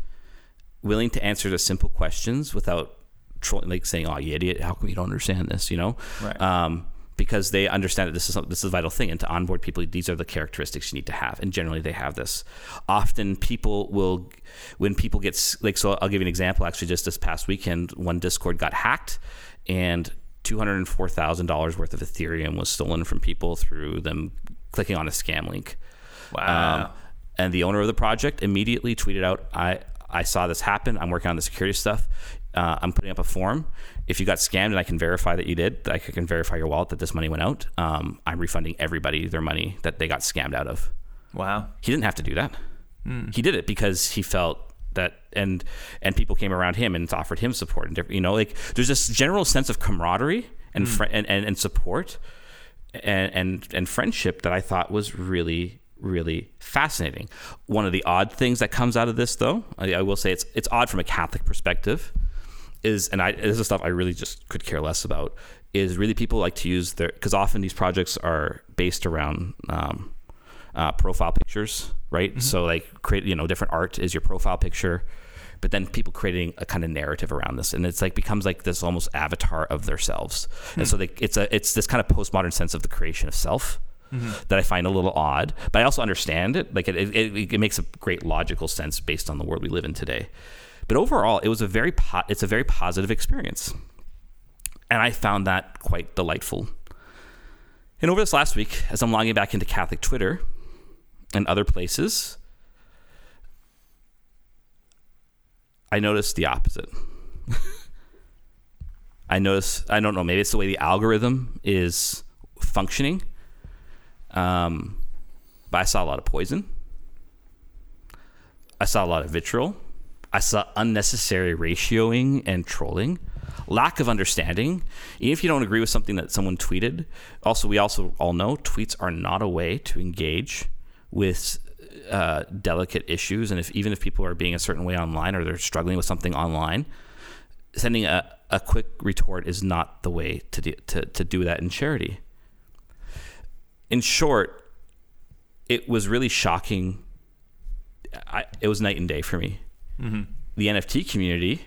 willing to answer the simple questions without tro- like saying, "Oh, you idiot! How come you don't understand this?" You know, Right. um, because they understand that this is this is a vital thing, and to onboard people, these are the characteristics you need to have, and generally they have this. Often, people will, when people get like, so I'll give you an example. Actually, just this past weekend, one Discord got hacked, and two hundred and four thousand dollars worth of Ethereum was stolen from people through them clicking on a scam link. Wow. Um, and the owner of the project immediately tweeted out, "I I saw this happen. I'm working on the security stuff. Uh, I'm putting up a form. If you got scammed and I can verify that you did, that I can verify your wallet that this money went out. Um, I'm refunding everybody their money that they got scammed out of. Wow. He didn't have to do that. He did it because he felt that, and and people came around him and offered him support and. You know, like there's this general sense of camaraderie and fri and, and, and support and, and and friendship that I thought was really really fascinating. One of the odd things that comes out of this, though, I, I will say it's it's odd from a Catholic perspective, is and I this is stuff I really just could care less about. Is really people like to use their because often these projects are based around um, uh, profile pictures, right? So like create you know different art is your profile picture. But then people creating a kind of narrative around this, and it's like becomes like this almost avatar of themselves, and so they, it's a it's this kind of postmodern sense of the creation of self, that I find a little odd, but I also understand it. Like it, it, it makes a great logical sense based on the world we live in today. But overall, it was a very po- it's a very positive experience, and I found that quite delightful. And over this last week, as I'm logging back into Catholic Twitter and other places, I noticed the opposite. I notice, I don't know, maybe it's the way the algorithm is functioning. Um, but I saw a lot of poison. I saw a lot of vitriol. I saw unnecessary ratioing and trolling, lack of understanding. Even if you don't agree with something that someone tweeted, also we also all know tweets are not a way to engage with uh, delicate issues. And if even if people are being a certain way online or they're struggling with something online, sending a, a quick retort is not the way to do, to, to do that in charity. In short, it was really shocking. I, it was night and day for me. Mm-hmm. The NFT community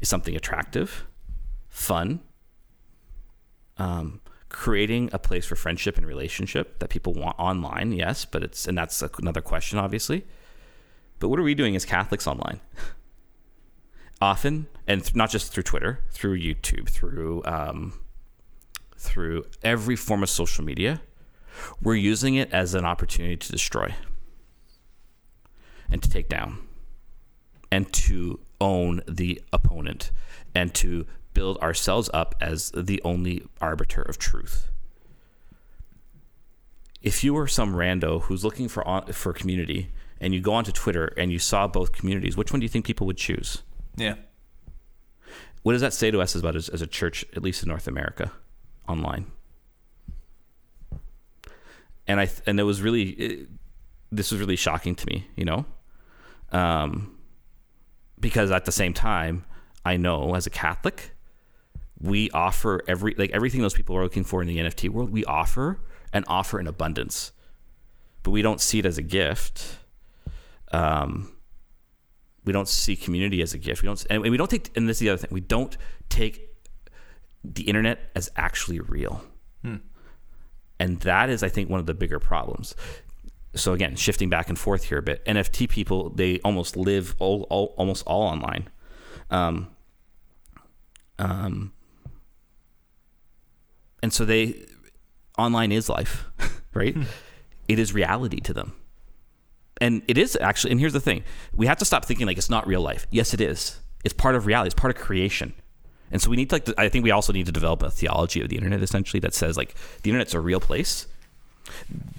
is something attractive, fun, um, creating a place for friendship and relationship that people want online. Yes, but it's and that's another question, obviously. But what are we doing as Catholics online? Often, and th- not just through Twitter, through YouTube, through um, through every form of social media, we're using it as an opportunity to destroy and to take down and to own the opponent and to build ourselves up as the only arbiter of truth. If you were some rando who's looking for for community and you go onto Twitter and you saw both communities, which one do you think people would choose? Yeah. What does that say to us about as, as a church, at least in North America, online? And I and it was really it, this was really shocking to me, you know, um, because at the same time, I know as a Catholic, we offer every like everything those people are looking for in the NFT world. We offer and offer in abundance, but we don't see it as a gift. Um, we don't see community as a gift. We don't, and we don't take. And this is the other thing: we don't take the internet as actually real. Hmm. And that is, I think, one of the bigger problems. So again, shifting back and forth here a bit, NFT people they almost live all, all almost all online. Um, um, and so they online is life, right? it is reality to them. And it is actually, and here's the thing we have to stop thinking like it's not real life. Yes, it is. It's part of reality, it's part of creation. And so we need to, like, I think we also need to develop a theology of the internet essentially that says, like, the internet's a real place.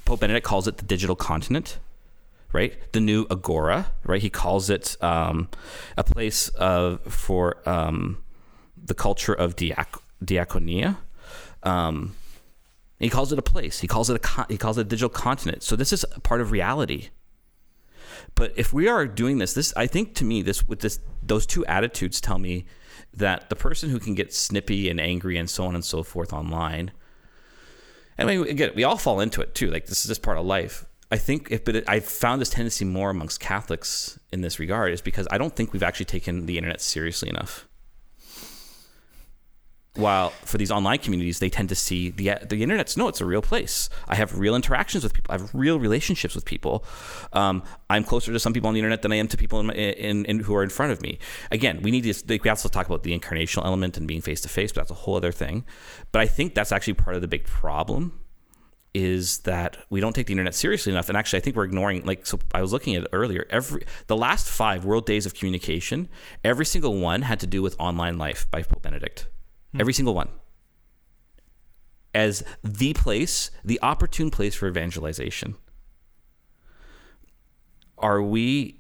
Pope Benedict calls it the digital continent, right? The new agora, right? He calls it um, a place of, for um, the culture of diac- diaconia. Um, he calls it a place. He calls it a con- he calls it a digital continent. So this is part of reality. But if we are doing this, this I think to me this with this those two attitudes tell me that the person who can get snippy and angry and so on and so forth online, I mean, again, we all fall into it too. Like this is just part of life. I think if, but I've found this tendency more amongst Catholics in this regard is because I don't think we've actually taken the internet seriously enough. While for these online communities, they tend to see the the internet's no, it's a real place. I have real interactions with people. I have real relationships with people. Um, I'm closer to some people on the internet than I am to people in, in, in, who are in front of me. Again, we need to we also talk about the incarnational element and being face to face, but that's a whole other thing. But I think that's actually part of the big problem is that we don't take the internet seriously enough and actually i think we're ignoring like so i was looking at it earlier every the last five world days of communication every single one had to do with online life by pope benedict every single one as the place the opportune place for evangelization are we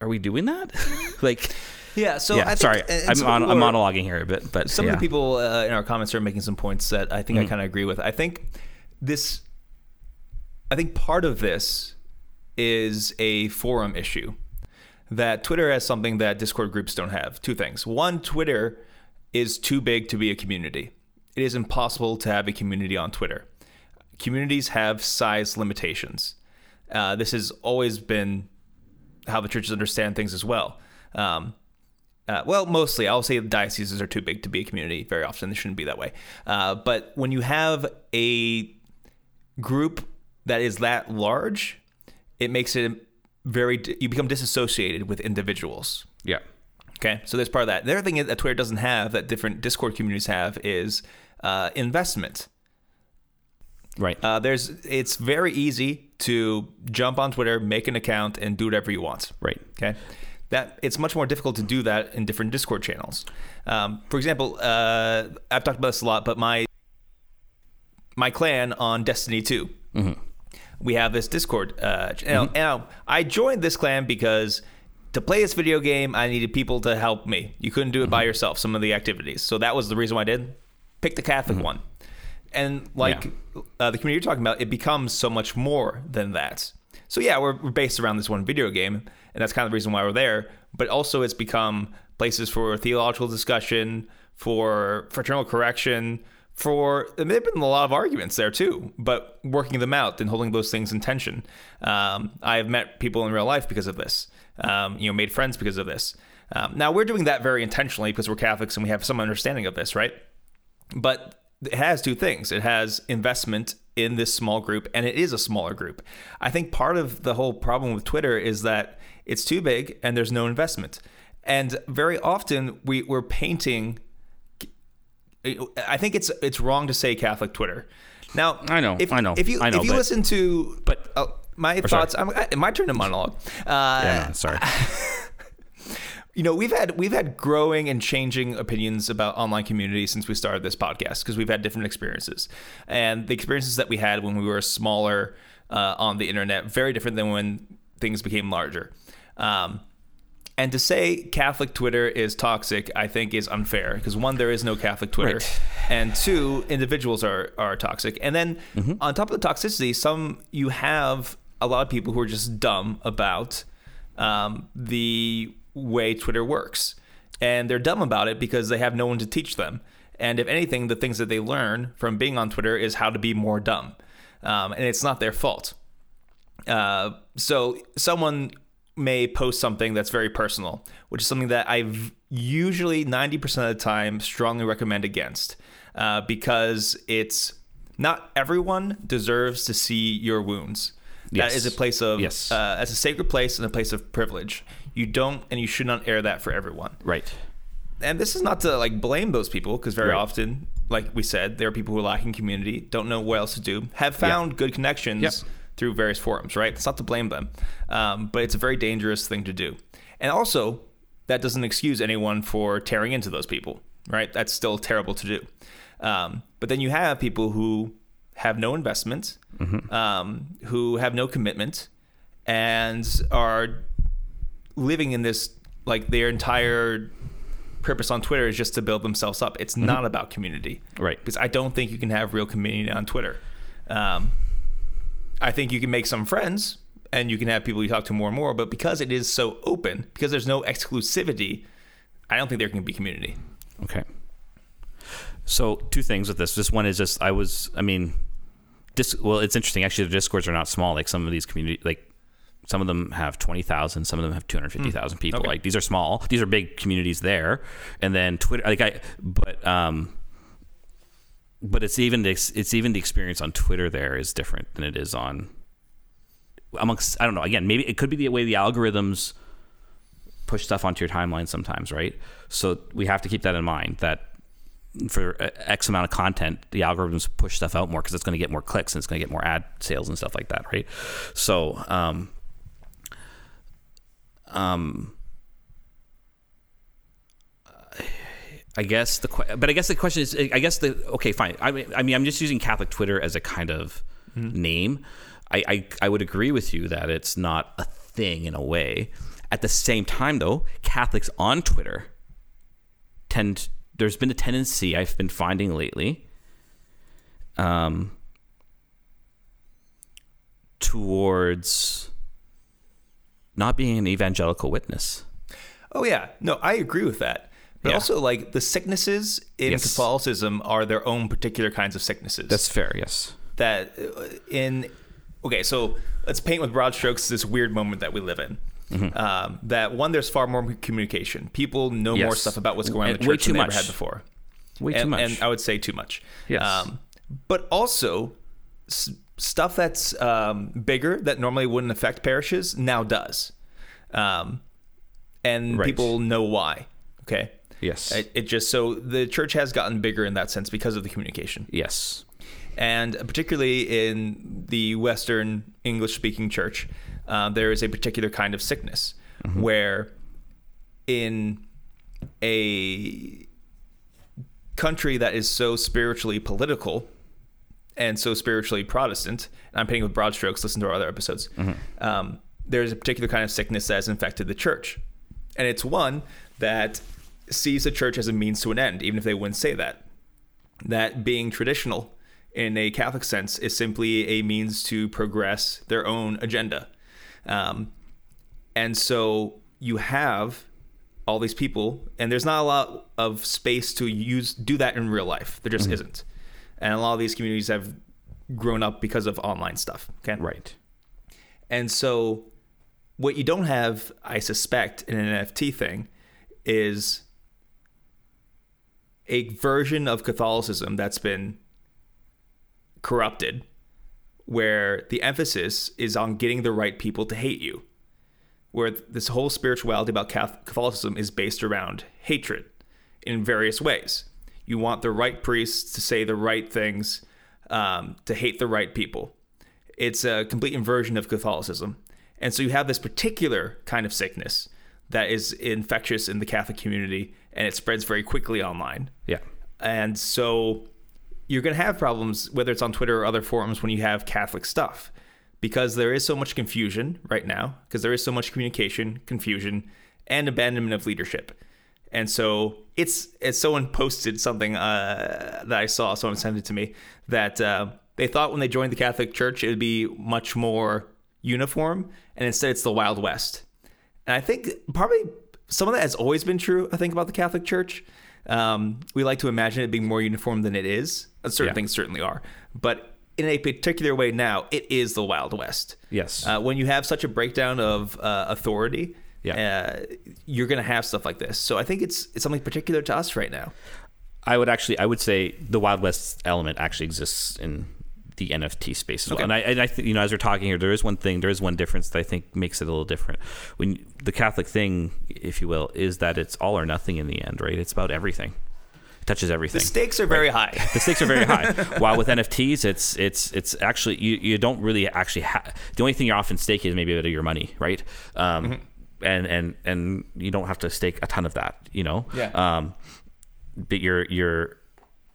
are we doing that like Yeah, so yeah, I think, sorry, I'm, mon- I'm monologuing here a bit, but some yeah. of the people uh, in our comments are making some points that I think I Mhm. kind of agree with. I think this, I think part of this is a forum issue that Twitter has something that Discord groups don't have. Two things. One, Twitter is too big to be a community. It is impossible to have a community on Twitter. Communities have size limitations. Uh, this has always been how the churches understand things as well. Um, uh, well, mostly, I'll say dioceses are too big to be a community. Very often, they shouldn't be that way. Uh, but when you have a group that is that large, it makes it very. You become disassociated with individuals. Yeah. Okay, so there's part of that. The other thing that Twitter doesn't have that different Discord communities have is uh, investment. Right. Uh, there's it's very easy to jump on Twitter, make an account, and do whatever you want. Right. Okay. That it's much more difficult to do that in different Discord channels. Um, for example, uh, I've talked about this a lot, but my my clan on Destiny 2 we have this Discord uh, channel. And now, I joined this clan because to play this video game, I needed people to help me. You couldn't do it by yourself. Some of the activities, so that was the reason why I did. Pick the Catholic one, and like uh, the community you're talking about, it becomes so much more than that. So yeah, we're, we're based around this one video game, and that's kind of the reason why we're there. But also, it's become places for theological discussion, for fraternal correction, for and there've been a lot of arguments there too, but working them out and holding those things in tension. Um, I have met people in real life because of this. Um, you know, made friends because of this. Um, now we're doing that very intentionally because we're Catholics and we have some understanding of this, right? But it has two things. It has investment in this small group, and it is a smaller group. I think part of the whole problem with Twitter is that it's too big and there's no investment. And very often we, we're painting I think it's it's wrong to say Catholic Twitter. Now I know, if, I know, If you I know, if you but- listen to but- uh, my Or thoughts, my turn to monologue. Uh, Yeah, no, sorry. you know we've had we've had growing and changing opinions about online community since we started this podcast because we've had different experiences and the experiences that we had when we were smaller uh, on the internet very different than when things became larger um, and to say Catholic Twitter is toxic, I think, is unfair because one, there is no Catholic Twitter, Right. and two, individuals are are toxic. And then on top of the toxicity, some you have a lot of people who are just dumb about um, the way Twitter works, and they're dumb about it because they have no one to teach them. And if anything, the things that they learn from being on Twitter is how to be more dumb, um, and it's not their fault. Uh, so someone may post something that's very personal, which is something that I've usually 90% of the time strongly recommend against uh, because it's not everyone deserves to see your wounds. Yes. That is a place of, Yes. uh, as a sacred place and a place of privilege. You don't and you should not air that for everyone right. and this is not to like blame those people because very Right. often like we said there are people who are lacking community don't know what else to do have found good connections Yep. through various forums right it's not to blame them um, but it's a very dangerous thing to do and also that doesn't excuse anyone for tearing into those people right that's still terrible to do um, but then you have people who have no investment um, who have no commitment and are living in this like their entire purpose on Twitter is just to build themselves up. It's not about community, Right. Because I don't think you can have real community on Twitter. Um, I think you can make some friends and you can have people you talk to more and more, but because it is so open, because there's no exclusivity, I don't think there can be community. Okay. So two things with this. This one is just I was I mean, dis- well it's interesting actually. The discords are not small. Like some of these community like some of them have twenty thousand. Some of them have two hundred fifty thousand people. Okay. Like these are small. These are big communities there. And then Twitter like I but um. But it's even the, it's even the experience on Twitter there is different than it is on amongst I don't know again maybe it could be the way the algorithms push stuff onto your timeline sometimes, right? So we have to keep that in mind that for uh, X amount of content, the algorithms push stuff out more because it's going to get more clicks and it's going to get more ad sales and stuff like that, right? So, um, um, I guess the but I guess the question is I guess the okay fine I mean I mean I'm just using Catholic Twitter as a kind of name. I, I I would agree with you that it's not a thing in a way. At the same time though, Catholics on Twitter tend there's been a tendency I've been finding lately um towards not being an evangelical witness. Oh yeah, no, I agree with that. But Yeah. also, like the sicknesses in Yes. Catholicism are their own particular kinds of sicknesses. That's fair, yes. that uh, in okay so let's paint with broad strokes this weird moment that we live in Mm-hmm. um, that one there's far more communication people know more stuff about what's going on in the church than they ever had before Way and, too much. and i would say too much Yes. um, but also s- stuff that's um, bigger that normally wouldn't affect parishes now does um, and Right. people know why okay Yes. It, it just so the church has gotten bigger in that sense because of the communication. Yes. And particularly in the Western English speaking church, uh, there is a particular kind of sickness where in a country that is so spiritually political and so spiritually Protestant, and I'm painting with broad strokes, listen to our other episodes, um, there's a particular kind of sickness that has infected the church. And it's one that sees the church as a means to an end, even if they wouldn't say that. That being traditional in a Catholic sense is simply a means to progress their own agenda. Um, and so you have all these people, and there's not a lot of space to use do that in real life. There just isn't. And a lot of these communities have grown up because of online stuff. Okay. Right. And so, what you don't have, I suspect, in an NFT thing is a version of Catholicism that's been corrupted, where the emphasis is on getting the right people to hate you. Where this whole spirituality about Catholicism is based around hatred in various ways. You want the right priests to say the right things, um, to hate the right people. It's a complete inversion of Catholicism. And so you have this particular kind of sickness that is infectious in the Catholic community and it spreads very quickly online. Yeah. And so you're going to have problems, whether it's on Twitter or other forums, when you have Catholic stuff, because there is so much confusion right now, because there is so much communication, confusion, and abandonment of leadership. And so it's, it's someone posted something uh, that I saw, someone sent it to me, that uh, they thought when they joined the Catholic Church, it would be much more uniform, and instead it's the Wild West. And I think probably some of that has always been true, I think, about the Catholic Church. Um, we like to imagine it being more uniform than it is. Uh, Certain Yeah. things certainly are. But in a particular way now, it is the Wild West. Yes. Uh, when you have such a breakdown of uh, authority, Yeah. uh, you're going to have stuff like this. So I think it's it's something particular to us right now. I would actually, I would say the Wild West element actually exists in the NFT space as well. Okay. And I, and I think, you know, as we're talking here, there is one thing, there is one difference that I think makes it a little different. When the Catholic thing, if you will, is that it's all or nothing in the end, right? It's about everything. Touches everything. The stakes are very high. the stakes are very high. While with NFTs, it's it's it's actually you, you don't really actually have the only thing you're often staking is maybe a bit of your money, right? Um, Mm-hmm. And and and you don't have to stake a ton of that, you know. Yeah. Um, but your your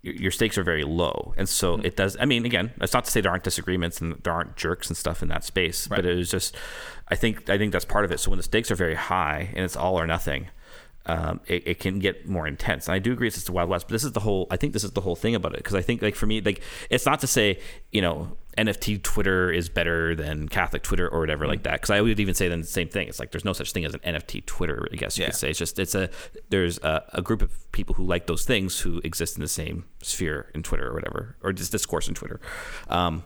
your stakes are very low, and so Mm-hmm. it does. I mean, again, that's not to say there aren't disagreements and there aren't jerks and stuff in that space, right. but it was just, I think I think that's part of it. So when the stakes are very high and it's all or nothing, um, it, it can get more intense. And I do agree it's just the Wild West, but this is the whole. I think this is the whole thing about it because I think like for me, like it's not to say you know NFT Twitter is better than Catholic Twitter or whatever like that. Because I would even say then the same thing. It's like there's no such thing as an NFT Twitter. I guess you Yeah. could say it's just it's a there's a, a group of people who like those things who exist in the same sphere in Twitter or whatever or just discourse in Twitter. Um,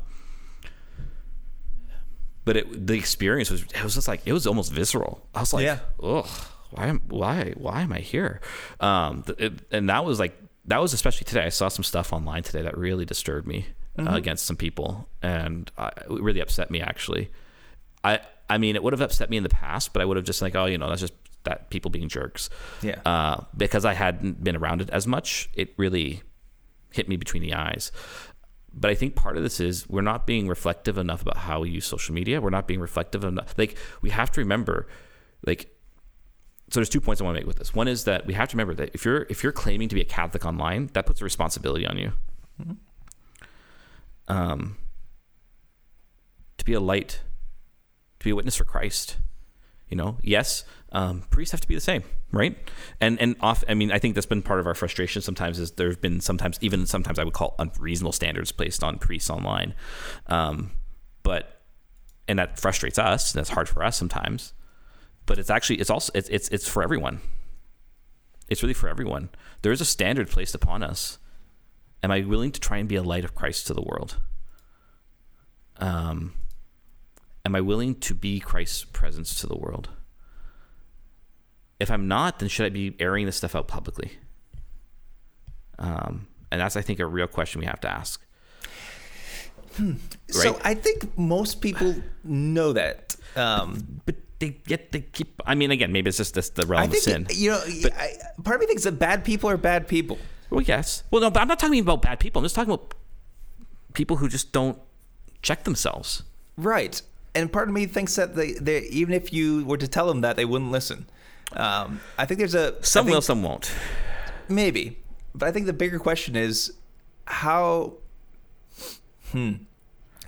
but it, the experience was it was just like it was almost visceral. I was like, Yeah. ugh, why am why why am I here? Um, it, and that was like that was especially today. I saw some stuff online today that really disturbed me uh, against some people, and I, it really upset me actually. I I mean, it would have upset me in the past, but I would have just like, oh, you know, that's just that people being jerks. Yeah. Uh, because I hadn't been around it as much, it really hit me between the eyes. But I think part of this is we're not being reflective enough about how we use social media. We're not being reflective enough. Like we have to remember, like, so there's two points I want to make with this. One is that we have to remember that if you're if you're claiming to be a Catholic online, that puts a responsibility on you. Um, to be a light, to be a witness for Christ. You know, yes, um, priests have to be the same, right? And and off. I mean, I think that's been part of our frustration. Sometimes is there have been sometimes even sometimes I would call unreasonable standards placed on priests online, um, but and that frustrates us. And that's hard for us sometimes, but it's actually it's also it's it's it's for everyone. It's really for everyone. There is a standard placed upon us. Am I willing to try and be a light of Christ to the world? Um, am I willing to be Christ's presence to the world? If I'm not, then should I be airing this stuff out publicly? Um, and that's, I think, a real question we have to ask. So Right? I think most people know that. Um, But they get they keep. I mean, again, maybe it's just this the realm I of think sin. you know. I, part of me thinks that bad people are bad people. Well, yes. Well, no, but I'm not talking about bad people. I'm just talking about people who just don't check themselves. Right. And part of me thinks that they, they even if you were to tell them that, they wouldn't listen. Um, I think there's a Some think- will, some won't. maybe, but I think the bigger question is how. Hmm.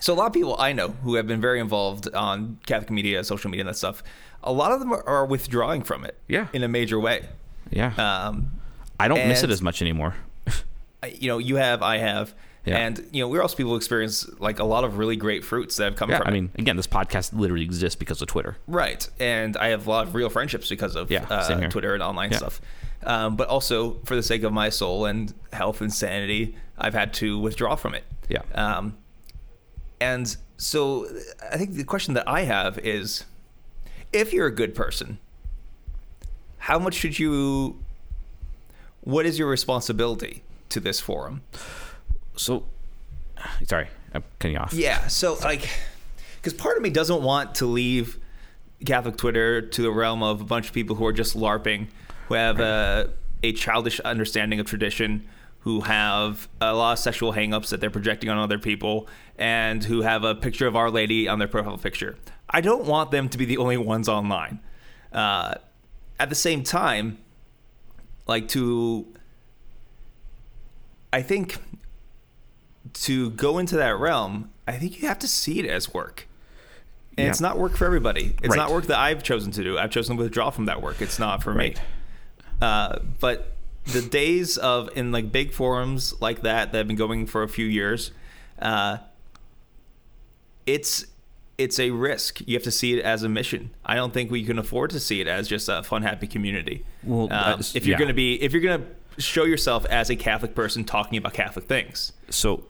So a lot of people I know who have been very involved on Catholic media, social media, and that stuff. A lot of them are, withdrawing from it. Yeah. In a major way. Yeah. Um, I don't miss it as much anymore. You know, you have, I have, Yeah. and you know, we're also people who experience like a lot of really great fruits that have come Yeah, from I it. mean, again, this podcast literally exists because of Twitter. Right, and I have a lot of real friendships because of Yeah, uh. Twitter and online Yeah. stuff. Um, but also, for the sake of my soul and health and sanity, I've had to withdraw from it. Yeah. Um, and so, I think the question that I have is, if you're a good person, how much should you? What is your responsibility to this forum? So, sorry, I'm cutting you off. Yeah. So like, because part of me doesn't want to leave Catholic Twitter to the realm of a bunch of people who are just LARPing, who have a, a childish understanding of tradition, who have a lot of sexual hangups that they're projecting on other people, and who have a picture of Our Lady on their profile picture. I don't want them to be the only ones online. Uh, at the same time, like to, I think to go into that realm, I think you have to see it as work. And it's not work for everybody. It's Right. not work that I've chosen to do. I've chosen to withdraw from that work. It's not for Right. me. Uh, but the days of in like big forums like that that have been going for a few years, uh, it's it's a risk. You have to see it as a mission. I don't think we can afford to see it as just a fun, happy community. Well, Um, that's- if you're yeah. going to be, if you're going to show yourself as a Catholic person talking about Catholic things, So,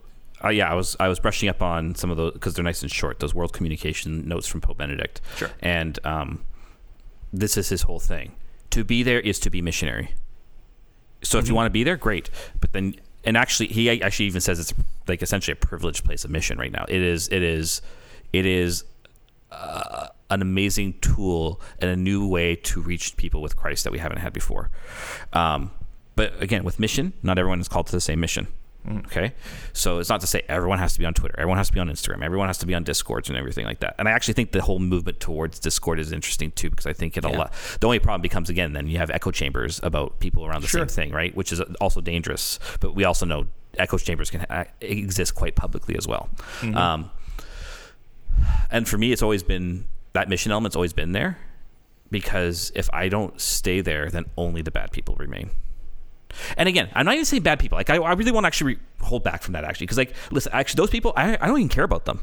uh, yeah, I was I was brushing up on some of those because they're nice and short. Those world communication notes from Pope Benedict. Sure. And um, this is his whole thing. To be there is to be missionary. So if you want to be there, great. But then, and actually, he actually even says it's like essentially a privileged place of mission right now. It is. It is. It is uh, an amazing tool and a new way to reach people with Christ that we haven't had before. Um, but again, with mission, not everyone is called to the same mission. Mm, okay, so it's not to say everyone has to be on Twitter, everyone has to be on Instagram, everyone has to be on Discords and everything like that. And I actually think the whole movement towards Discord is interesting too, because I think it Yeah. lot. The only problem becomes again, then you have echo chambers about people around the Sure. same thing, right? Which is uh, also dangerous. But we also know echo chambers can ha- exist quite publicly as well. Mm-hmm. Um, and for me, it's always been that mission element's always been there because if I don't stay there, then only the bad people remain. And again, I'm not even saying bad people. Like I, I really want to actually re- hold back from that actually, because like, listen, actually, those people, I, I don't even care about them.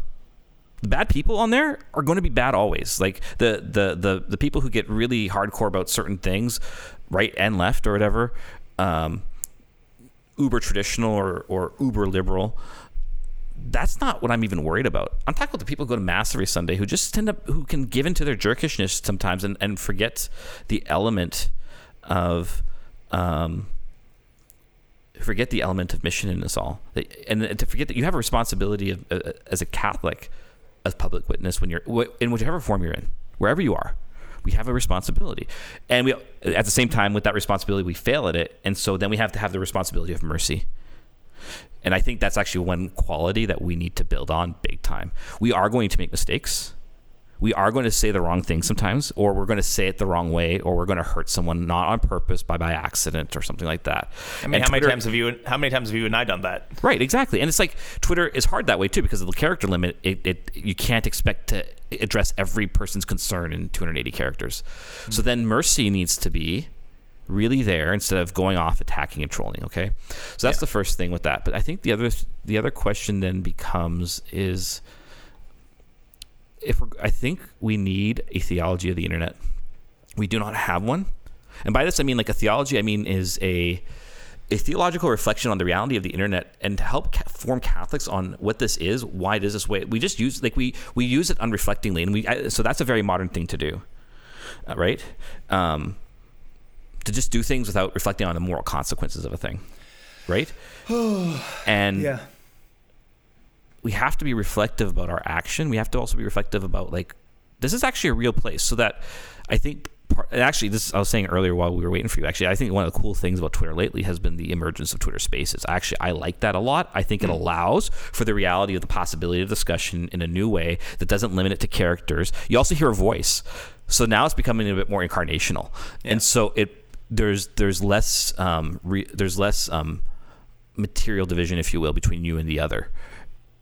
The bad people on there are going to be bad always. Like the the the the people who get really hardcore about certain things, right and left or whatever, um, uber traditional or or uber liberal. That's not what I'm even worried about. I'm talking about the people who go to mass every Sunday who just tend up who can give into their jerkishness sometimes and, and forget the element of um, forget the element of mission in this all, and to forget that you have a responsibility of, uh, as a Catholic, as public witness when you're in whichever form you're in, wherever you are. We have a responsibility, and we at the same time with that responsibility we fail at it, and so then we have to have the responsibility of mercy. And I think that's actually one quality that we need to build on big time. We are going to make mistakes. We are going to say the wrong thing sometimes, or we're going to say it the wrong way, or we're going to hurt someone not on purpose, by by accident, or something like that. I mean, And how many times have you? How many times have you and I done that? Right, exactly. And it's like Twitter is hard that way too because of the character limit. It, it you can't expect to address every person's concern in 280 characters. Hmm. So then mercy needs to be really there instead of going off attacking and trolling, okay? So that's the first thing with that. But I think the other the other question then becomes is if we're, I think we need a theology of the internet. We do not have one. And by this I mean like a theology I mean is a a theological reflection on the reality of the internet and to help ca- form Catholics on what this is, why it is this way. We just use like we we use it unreflectingly, and we I, so that's a very modern thing to do, uh, right? Um, to just do things without reflecting on the moral consequences of a thing, right? and Yeah. We have to be reflective about our action. We have to also be reflective about like this is actually a real place. So that I think. Part, and actually, this I was saying earlier while we were waiting for you. Actually, I think one of the cool things about Twitter lately has been the emergence of Twitter Spaces. Actually, I like that a lot. I think it allows for the reality of the possibility of discussion in a new way that doesn't limit it to characters. You also hear a voice, so now it's becoming a bit more incarnational, and so it there's there's less um, re, there's less um, material division, if you will, between you and the other.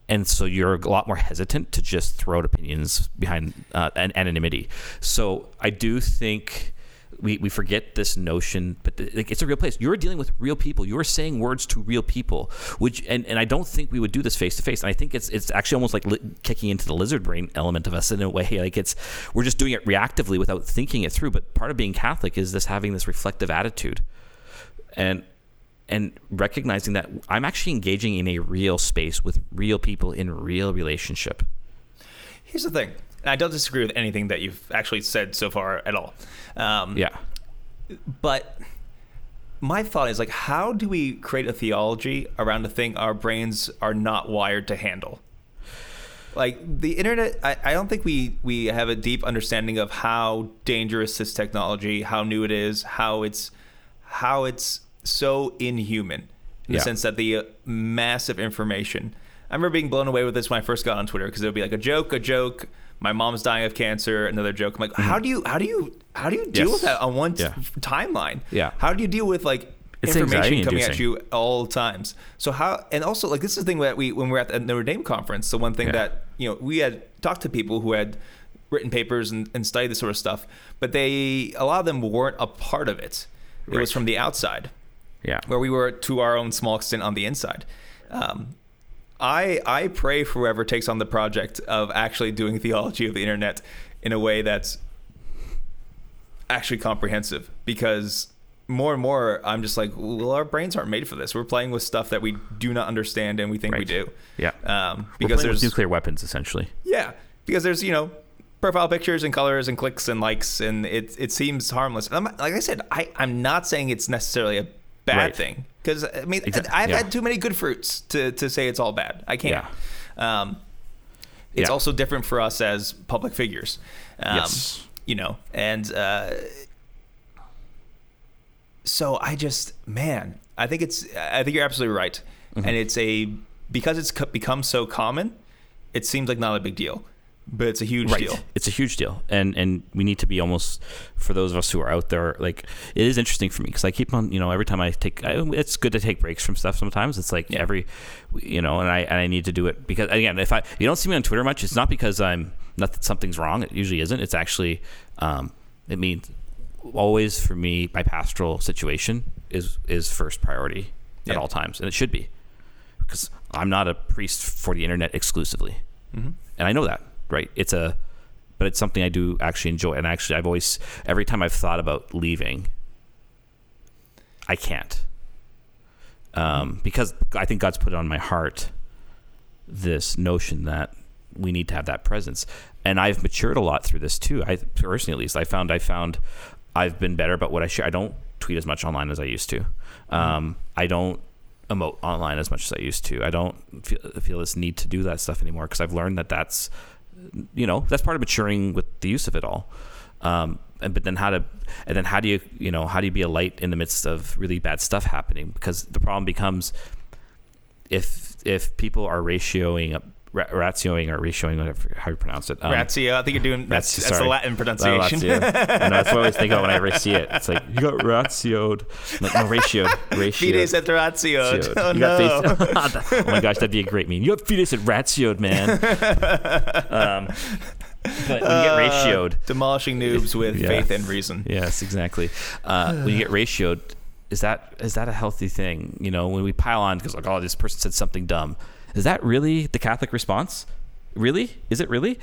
And so you're a lot more hesitant to just throw out opinions behind uh, an anonymity. So I do think we, we forget this notion, but th- like, it's a real place. You're dealing with real people. You're saying words to real people, which and, and I don't think we would do this face to face. And I think it's it's actually almost like li- kicking into the lizard brain element of us in a way. Like it's we're just doing it reactively without thinking it through. But part of being Catholic is this having this reflective attitude, and and recognizing that I'm actually engaging in a real space with real people in real relationship. Here's the thing. I don't disagree with anything that you've actually said so far at all. Um, Yeah. But my thought is like, how do we create a theology around a thing our brains are not wired to handle? Like the internet, I, I don't think we, we have a deep understanding of how dangerous this technology, how new it is, how it's how it's so inhuman in Yeah. the sense that the uh, massive information. I remember being blown away with this when I first got on Twitter because it would be like a joke, a joke. My mom's dying of cancer. Another joke. I'm like, how do you, how do you, how do you deal Yes. with that on one t- timeline? Yeah. How do you deal with like It's information coming at you all times? So how, and also like this is the thing that we when we were at the Notre Dame conference. The one thing Yeah. that you know we had talked to people who had written papers and, and studied this sort of stuff, but they a lot of them weren't a part of it. It was from the outside Yeah. where we were to our own small extent on the inside. Um, I I pray for whoever takes on the project of actually doing theology of the internet in a way that's actually comprehensive because more and more I'm just like well our brains aren't made for this we're playing with stuff that we do not understand and we think we do Yeah. um, because there's nuclear weapons essentially. yeah, because there's you know profile pictures and colors and clicks and likes and it it seems harmless. Like I said, I I'm not saying it's necessarily a bad Right. thing because I mean Exact- I've yeah. had too many good fruits to to say it's all bad. I can't. Um, it's Yeah. also different for us as public figures. Um, Yes. You know, and uh, so I just man, I think it's I think you're absolutely right, Mm-hmm. and it's a because it's become so common, it seems like not a big deal, but it's a huge right. deal. It's a huge deal, and and we need to be almost for those of us who are out there. Like it is interesting for me because I keep on, you know, every time I take, I, it's good to take breaks from stuff. Sometimes it's like Yeah. every, you know, and I and I need to do it because again, if I you don't see me on Twitter much, it's not because I'm not that something's wrong. It usually isn't. It's actually, um, it means always for me, my pastoral situation is is first priority at all times, and it should be because I'm not a priest for the internet exclusively, Mm-hmm. and I know that, right? It's a, but it's something I do actually enjoy, and actually, I've always every time I've thought about leaving, I can't, um, because I think God's put on my heart this notion that we need to have that presence, and I've matured a lot through this too. I personally, at least, I found I found I've been better about what I share. I don't tweet as much online as I used to. Um, I don't emote online as much as I used to. I don't feel, feel this need to do that stuff anymore because I've learned that that's, you know, that's part of maturing with the use of it all. Um, and but then how to, and then how do you, you know, how do you be a light in the midst of really bad stuff happening? Because the problem becomes if if people are ratioing up, ra- ratioing or ratioing, whatever how you pronounce it. Um, Ratio. I think you're doing that's, Ratio, that's the. Latin pronunciation. ratio. I know, that's what I always think of whenever I see it. It's like you got ratioed. I'm like, no, ratioed. Ratioed. Fides et ratio. Ratioed. Oh You no. got face- oh my gosh, that'd be a great meme. You have fetus at ratioed, man. um, but when you get ratioed, Demolishing noobs with Yeah. faith and reason. yes, exactly. Uh, when you get ratioed, is that is that a healthy thing? You know, when we pile on because like, oh, this person said something dumb. Is that really the Catholic response? Really? Is it really?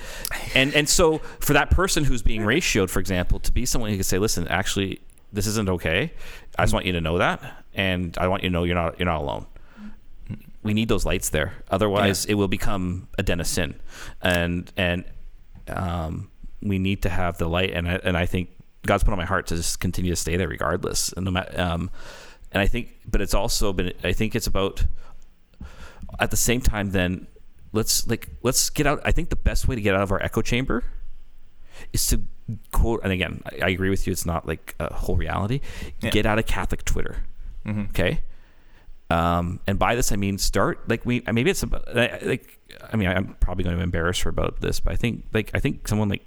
And and so for that person who's being ratioed, for example, to be someone who can say, listen, actually, this isn't okay. I just want you to know that, and I want you to know you're not you're not alone. We need those lights there. Otherwise, it will become a den of sin, and and um, we need to have the light. And I, and I think God's put on my heart to just continue to stay there regardless. And no matter, um, and I think, but it's also been. I think it's about at the same time. Then let's like let's get out. I think the best way to get out of our echo chamber is to quote and again I, I agree with you it's not like a whole reality Yeah. get out of catholic twitter Mhm. okay um, and by this I mean start like we maybe it's about like I mean I'm probably going to embarrass her about this, but I think like I think someone like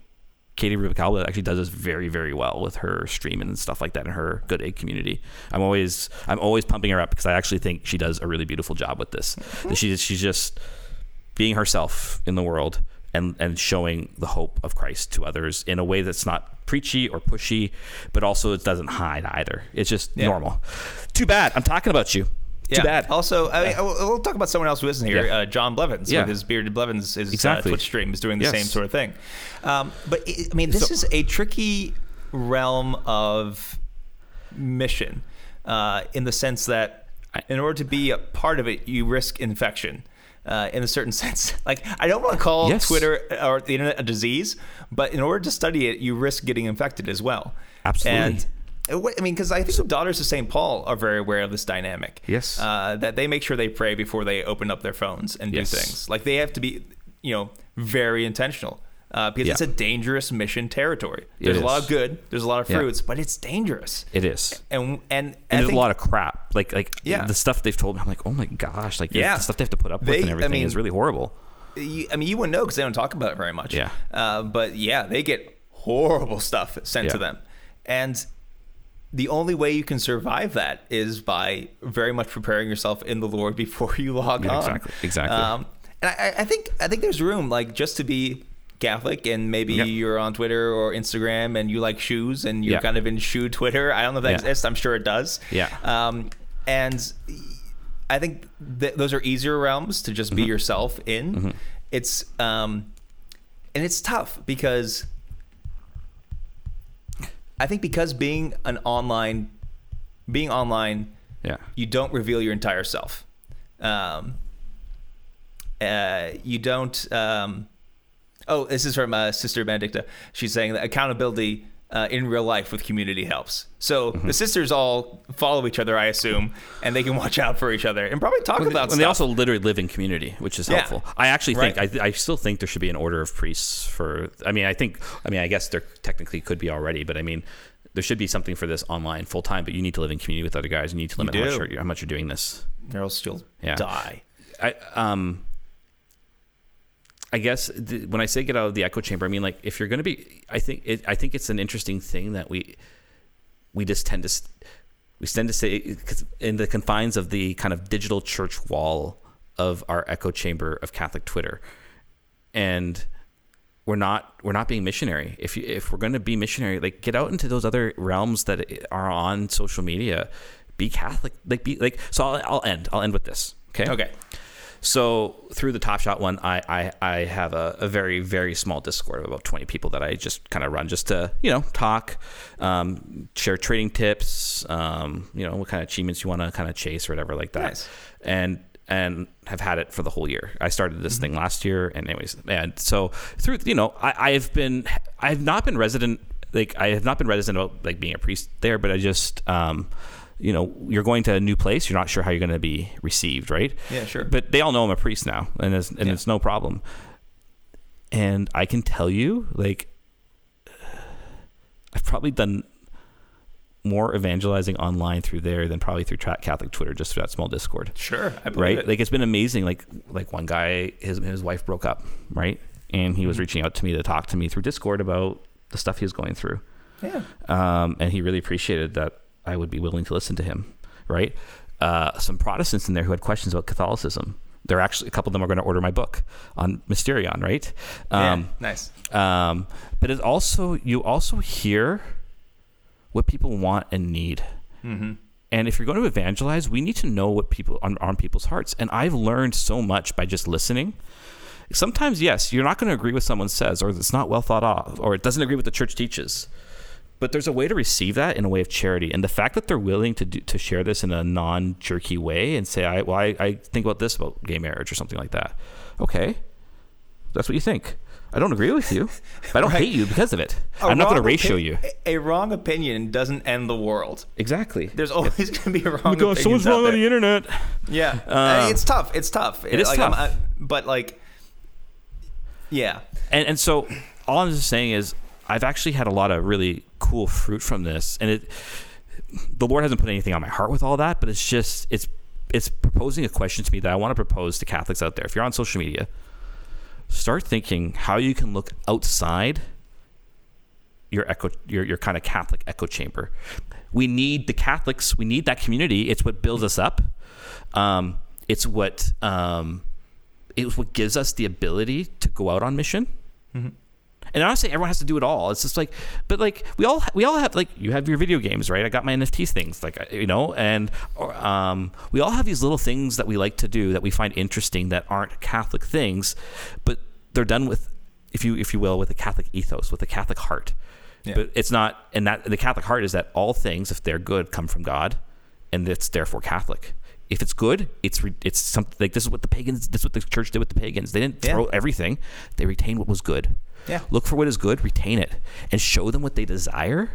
Katie Rubicalba actually does this very very well with her streaming and stuff like that in her Good Egg community. I'm always I'm always pumping her up because I actually think she does a really beautiful job with this. Mm-hmm. She's she's just being herself in the world and and showing the hope of Christ to others in a way that's not preachy or pushy, but also it doesn't hide either. It's just Yeah. normal. Too bad. I'm talking about you. Yeah. Too bad. Also, I mean, we'll we'll talk about someone else who isn't here. Yeah. Uh, John Blevins Yeah. with his bearded Blevins, his Exactly. uh, Twitch stream is doing the Yes. same sort of thing. Um, but it, I mean, this So- is a tricky realm of mission uh, in the sense that in order to be a part of it, you risk infection. Uh, in a certain sense, like I don't want to call Yes. Twitter or the internet a disease, but in order to study it, you risk getting infected as well. Absolutely. And uh, I mean, because I think the daughters of St. Paul are very aware of this dynamic. Yes. Uh, that they make sure they pray before they open up their phones and Yes. do things. Like they have to be, you know, very intentional. Uh, because Yeah. it's a dangerous mission territory. It There's a lot of good, there's a lot of Yeah. fruits, but it's dangerous. It is. And and, and I there's think- a lot of crap. Like like Yeah. the stuff they've told me. I'm like, oh my gosh, like Yeah. the stuff they have to put up with They- and I everything mean- is really horrible. you, I mean, you wouldn't know because they don't talk about it very much. Yeah. Uh, but yeah, they get horrible stuff sent to them, and the only way you can survive that is by very much preparing yourself in the Lord before you log Yeah, on. exactly, exactly. Um, and I, I think I think there's room, like just to be Catholic, and maybe Yeah. you're on Twitter or Instagram, and you like shoes, and you're Yeah. kind of in shoe Twitter. I don't know if that Yeah. exists. I'm sure it does. Yeah. Um, and I think th- those are easier realms to just be Mm-hmm. yourself in. It's um, and it's tough because I think because being an online, being online, Yeah. you don't reveal your entire self. Um, uh, you don't. Um, oh, this is from uh, Sister Benedicta. She's saying that accountability uh, in real life with community helps. So Mm-hmm. the sisters all follow each other, I assume, and they can watch out for each other and probably talk Well, about and they also literally live in community, which is Yeah. helpful. I actually think Right. I, I still think there should be an order of priests for. I mean, I think. I mean, I guess there technically could be already, but I mean, there should be something for this online full time. But you need to live in community with other guys. You need to limit how much, you're, how much you're doing this. or else you'll Yeah. die. I um. I guess th- when I say get out of the echo chamber, I mean like if you're going to be, I think it, I think it's an interesting thing that we we just tend to we tend to say in the confines of the kind of digital church wall of our echo chamber of Catholic Twitter, and we're not we're not being missionary. If you, if we're going to be missionary, like get out into those other realms that are on social media. Be Catholic, like be like. So I'll, I'll end. I'll end with this. Okay. Okay. So through the Top Shot one, I I, I have a, a very very small Discord of about twenty people that I just kind of run just to you know talk, um, share trading tips, um, you know what kind of achievements you want to kind of chase or whatever like that, Nice. and and have had it for the whole year. I started this thing last year, and anyways, and so through you know I I've been I have not been resident like I have not been resident about like being a priest there, but I just um you know, you're going to a new place. You're not sure how you're going to be received, right? Yeah, sure. But they all know I'm a priest now, and it's, and Yeah. it's no problem. And I can tell you, like, I've probably done more evangelizing online through there than probably through Tra- Catholic Twitter, just through that small Discord. Sure, I believe right? it. Like it's been amazing. Like like one guy, his his wife broke up, right? And he Mm-hmm. was reaching out to me to talk to me through Discord about the stuff he was going through Yeah. um, and he really appreciated that I would be willing to listen to him. Right? Uh, some Protestants in there who had questions about Catholicism. They're actually a couple of them are going to order my book on Mysterion. Right? Yeah, Um, nice. um, but it also you also hear what people want and need. Mm-hmm. And if you're going to evangelize, we need to know what people on, on people's hearts. And I've learned so much by just listening. Sometimes, yes, you're not going to agree with someone says, or it's not well thought of, or it doesn't agree with the church teaches. But there's a way to receive that in a way of charity, and the fact that they're willing to do, to share this in a non-jerky way and say, "I well, I, I think about this about gay marriage or something like that." Okay, that's what you think. I don't agree with you. But I don't Right. hate you because of it. I'm not going to ratio you. A, wrong opinion doesn't end the world. Exactly. There's always going to be a wrong. Oh my gosh, someone's wrong on the internet. Yeah, Uh, it's tough. It's tough. It is like, tough. I- but like, yeah, And and so all I'm just saying is I've actually had a lot of really cool fruit from this, and it the Lord hasn't put anything on my heart with all that, but it's just it's it's proposing a question to me that I want to propose to Catholics out there. If you're on social media, start thinking how you can look outside your echo your, your kind of Catholic echo chamber. We need the Catholics. We need that community. It's what builds us up. Um, it's what um, it's what gives us the ability to go out on mission. And I'm not saying everyone has to do it all. It's just like, but like we all we all have like you have your video games, right? I got my NFTs things, like you know, and or, um, we all have these little things that we like to do that we find interesting that aren't Catholic things, but they're done with, if you if you will, with a Catholic ethos, with a Catholic heart. Yeah. But it's not, and that the Catholic heart is that all things, if they're good, come from God, and it's therefore Catholic. If it's good, it's re- it's something like this is what the pagans, this is what the church did with the pagans. They didn't Yeah. throw everything; they retained what was good. Yeah. Look for what is good, retain it, and show them what they desire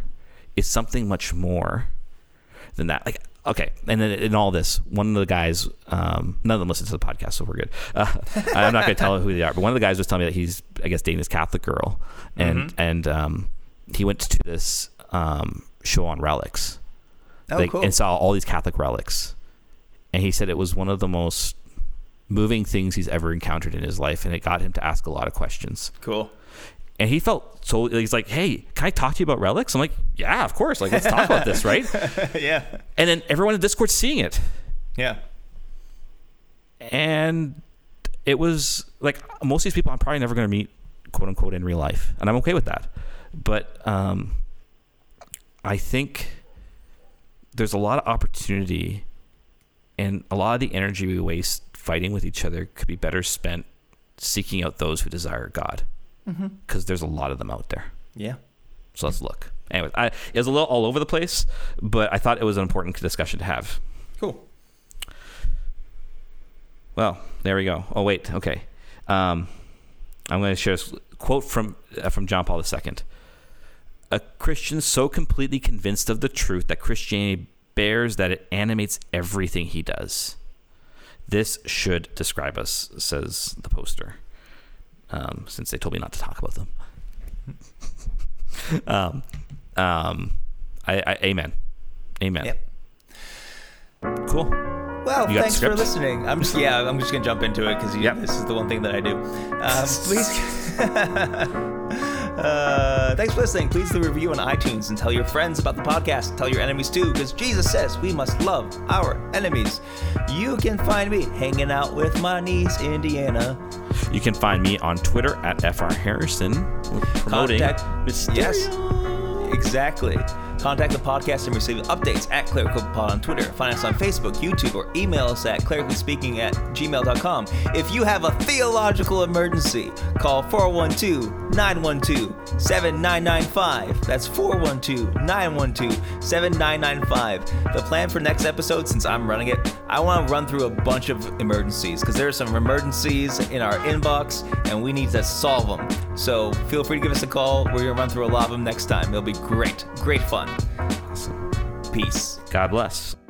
is something much more than that. Like, okay, and then in all this, one of the guys, um, none of them listen to the podcast, so we're good. Uh, I'm not going to tell who they are, but one of the guys was telling me that he's, I guess, dating this Catholic girl, and and um, he went to this um, show on relics, Oh, like, cool. and saw all these Catholic relics, and he said it was one of the most moving things he's ever encountered in his life, and it got him to ask a lot of questions Cool. and he felt so he's like hey can i talk to you about relics i'm like yeah of course like let's talk about this right yeah. and then everyone in discord seeing it Yeah. and it was like most of these people i'm probably never going to meet quote unquote in real life and i'm okay with that but um i think there's a lot of opportunity and a lot of the energy we waste fighting with each other could be better spent seeking out those who desire god because there's a lot of them out there Yeah. So let's look. Anyways, I, it was a little all over the place, but I thought it was an important discussion to have. Cool. Well, there we go. Oh wait, okay. Um, I'm going to share this quote from uh, from John Paul II. A Christian so completely convinced of the truth that Christianity bears that it animates everything he does. This should describe us, says the poster. Um, since they told me not to talk about them. um, um, I, I, amen, amen. Yep. Cool. Well, thanks for listening. I'm just yeah, I'm just gonna jump into it because Yep. this is the one thing that I do. Um, please, uh, thanks for listening. Please leave a review on iTunes and tell your friends about the podcast. Tell your enemies too, because Jesus says we must love our enemies. You can find me hanging out with my niece Indiana. You can find me on Twitter at FR Harrison, promoting Contact- Mysterio. Yes, exactly. Contact the podcast and receive updates at ClericalPod on Twitter. Find us on Facebook, YouTube, or email us at clericallyspeaking at gmail.com. If you have a theological emergency, call 412 912 7995. That's 412 912 7995. The plan for next episode, since I'm running it, I want to run through a bunch of emergencies because there are some emergencies in our inbox and we need to solve them. So feel free to give us a call. We're going to run through a lot of them next time. It'll be great. Great fun. Peace. God bless.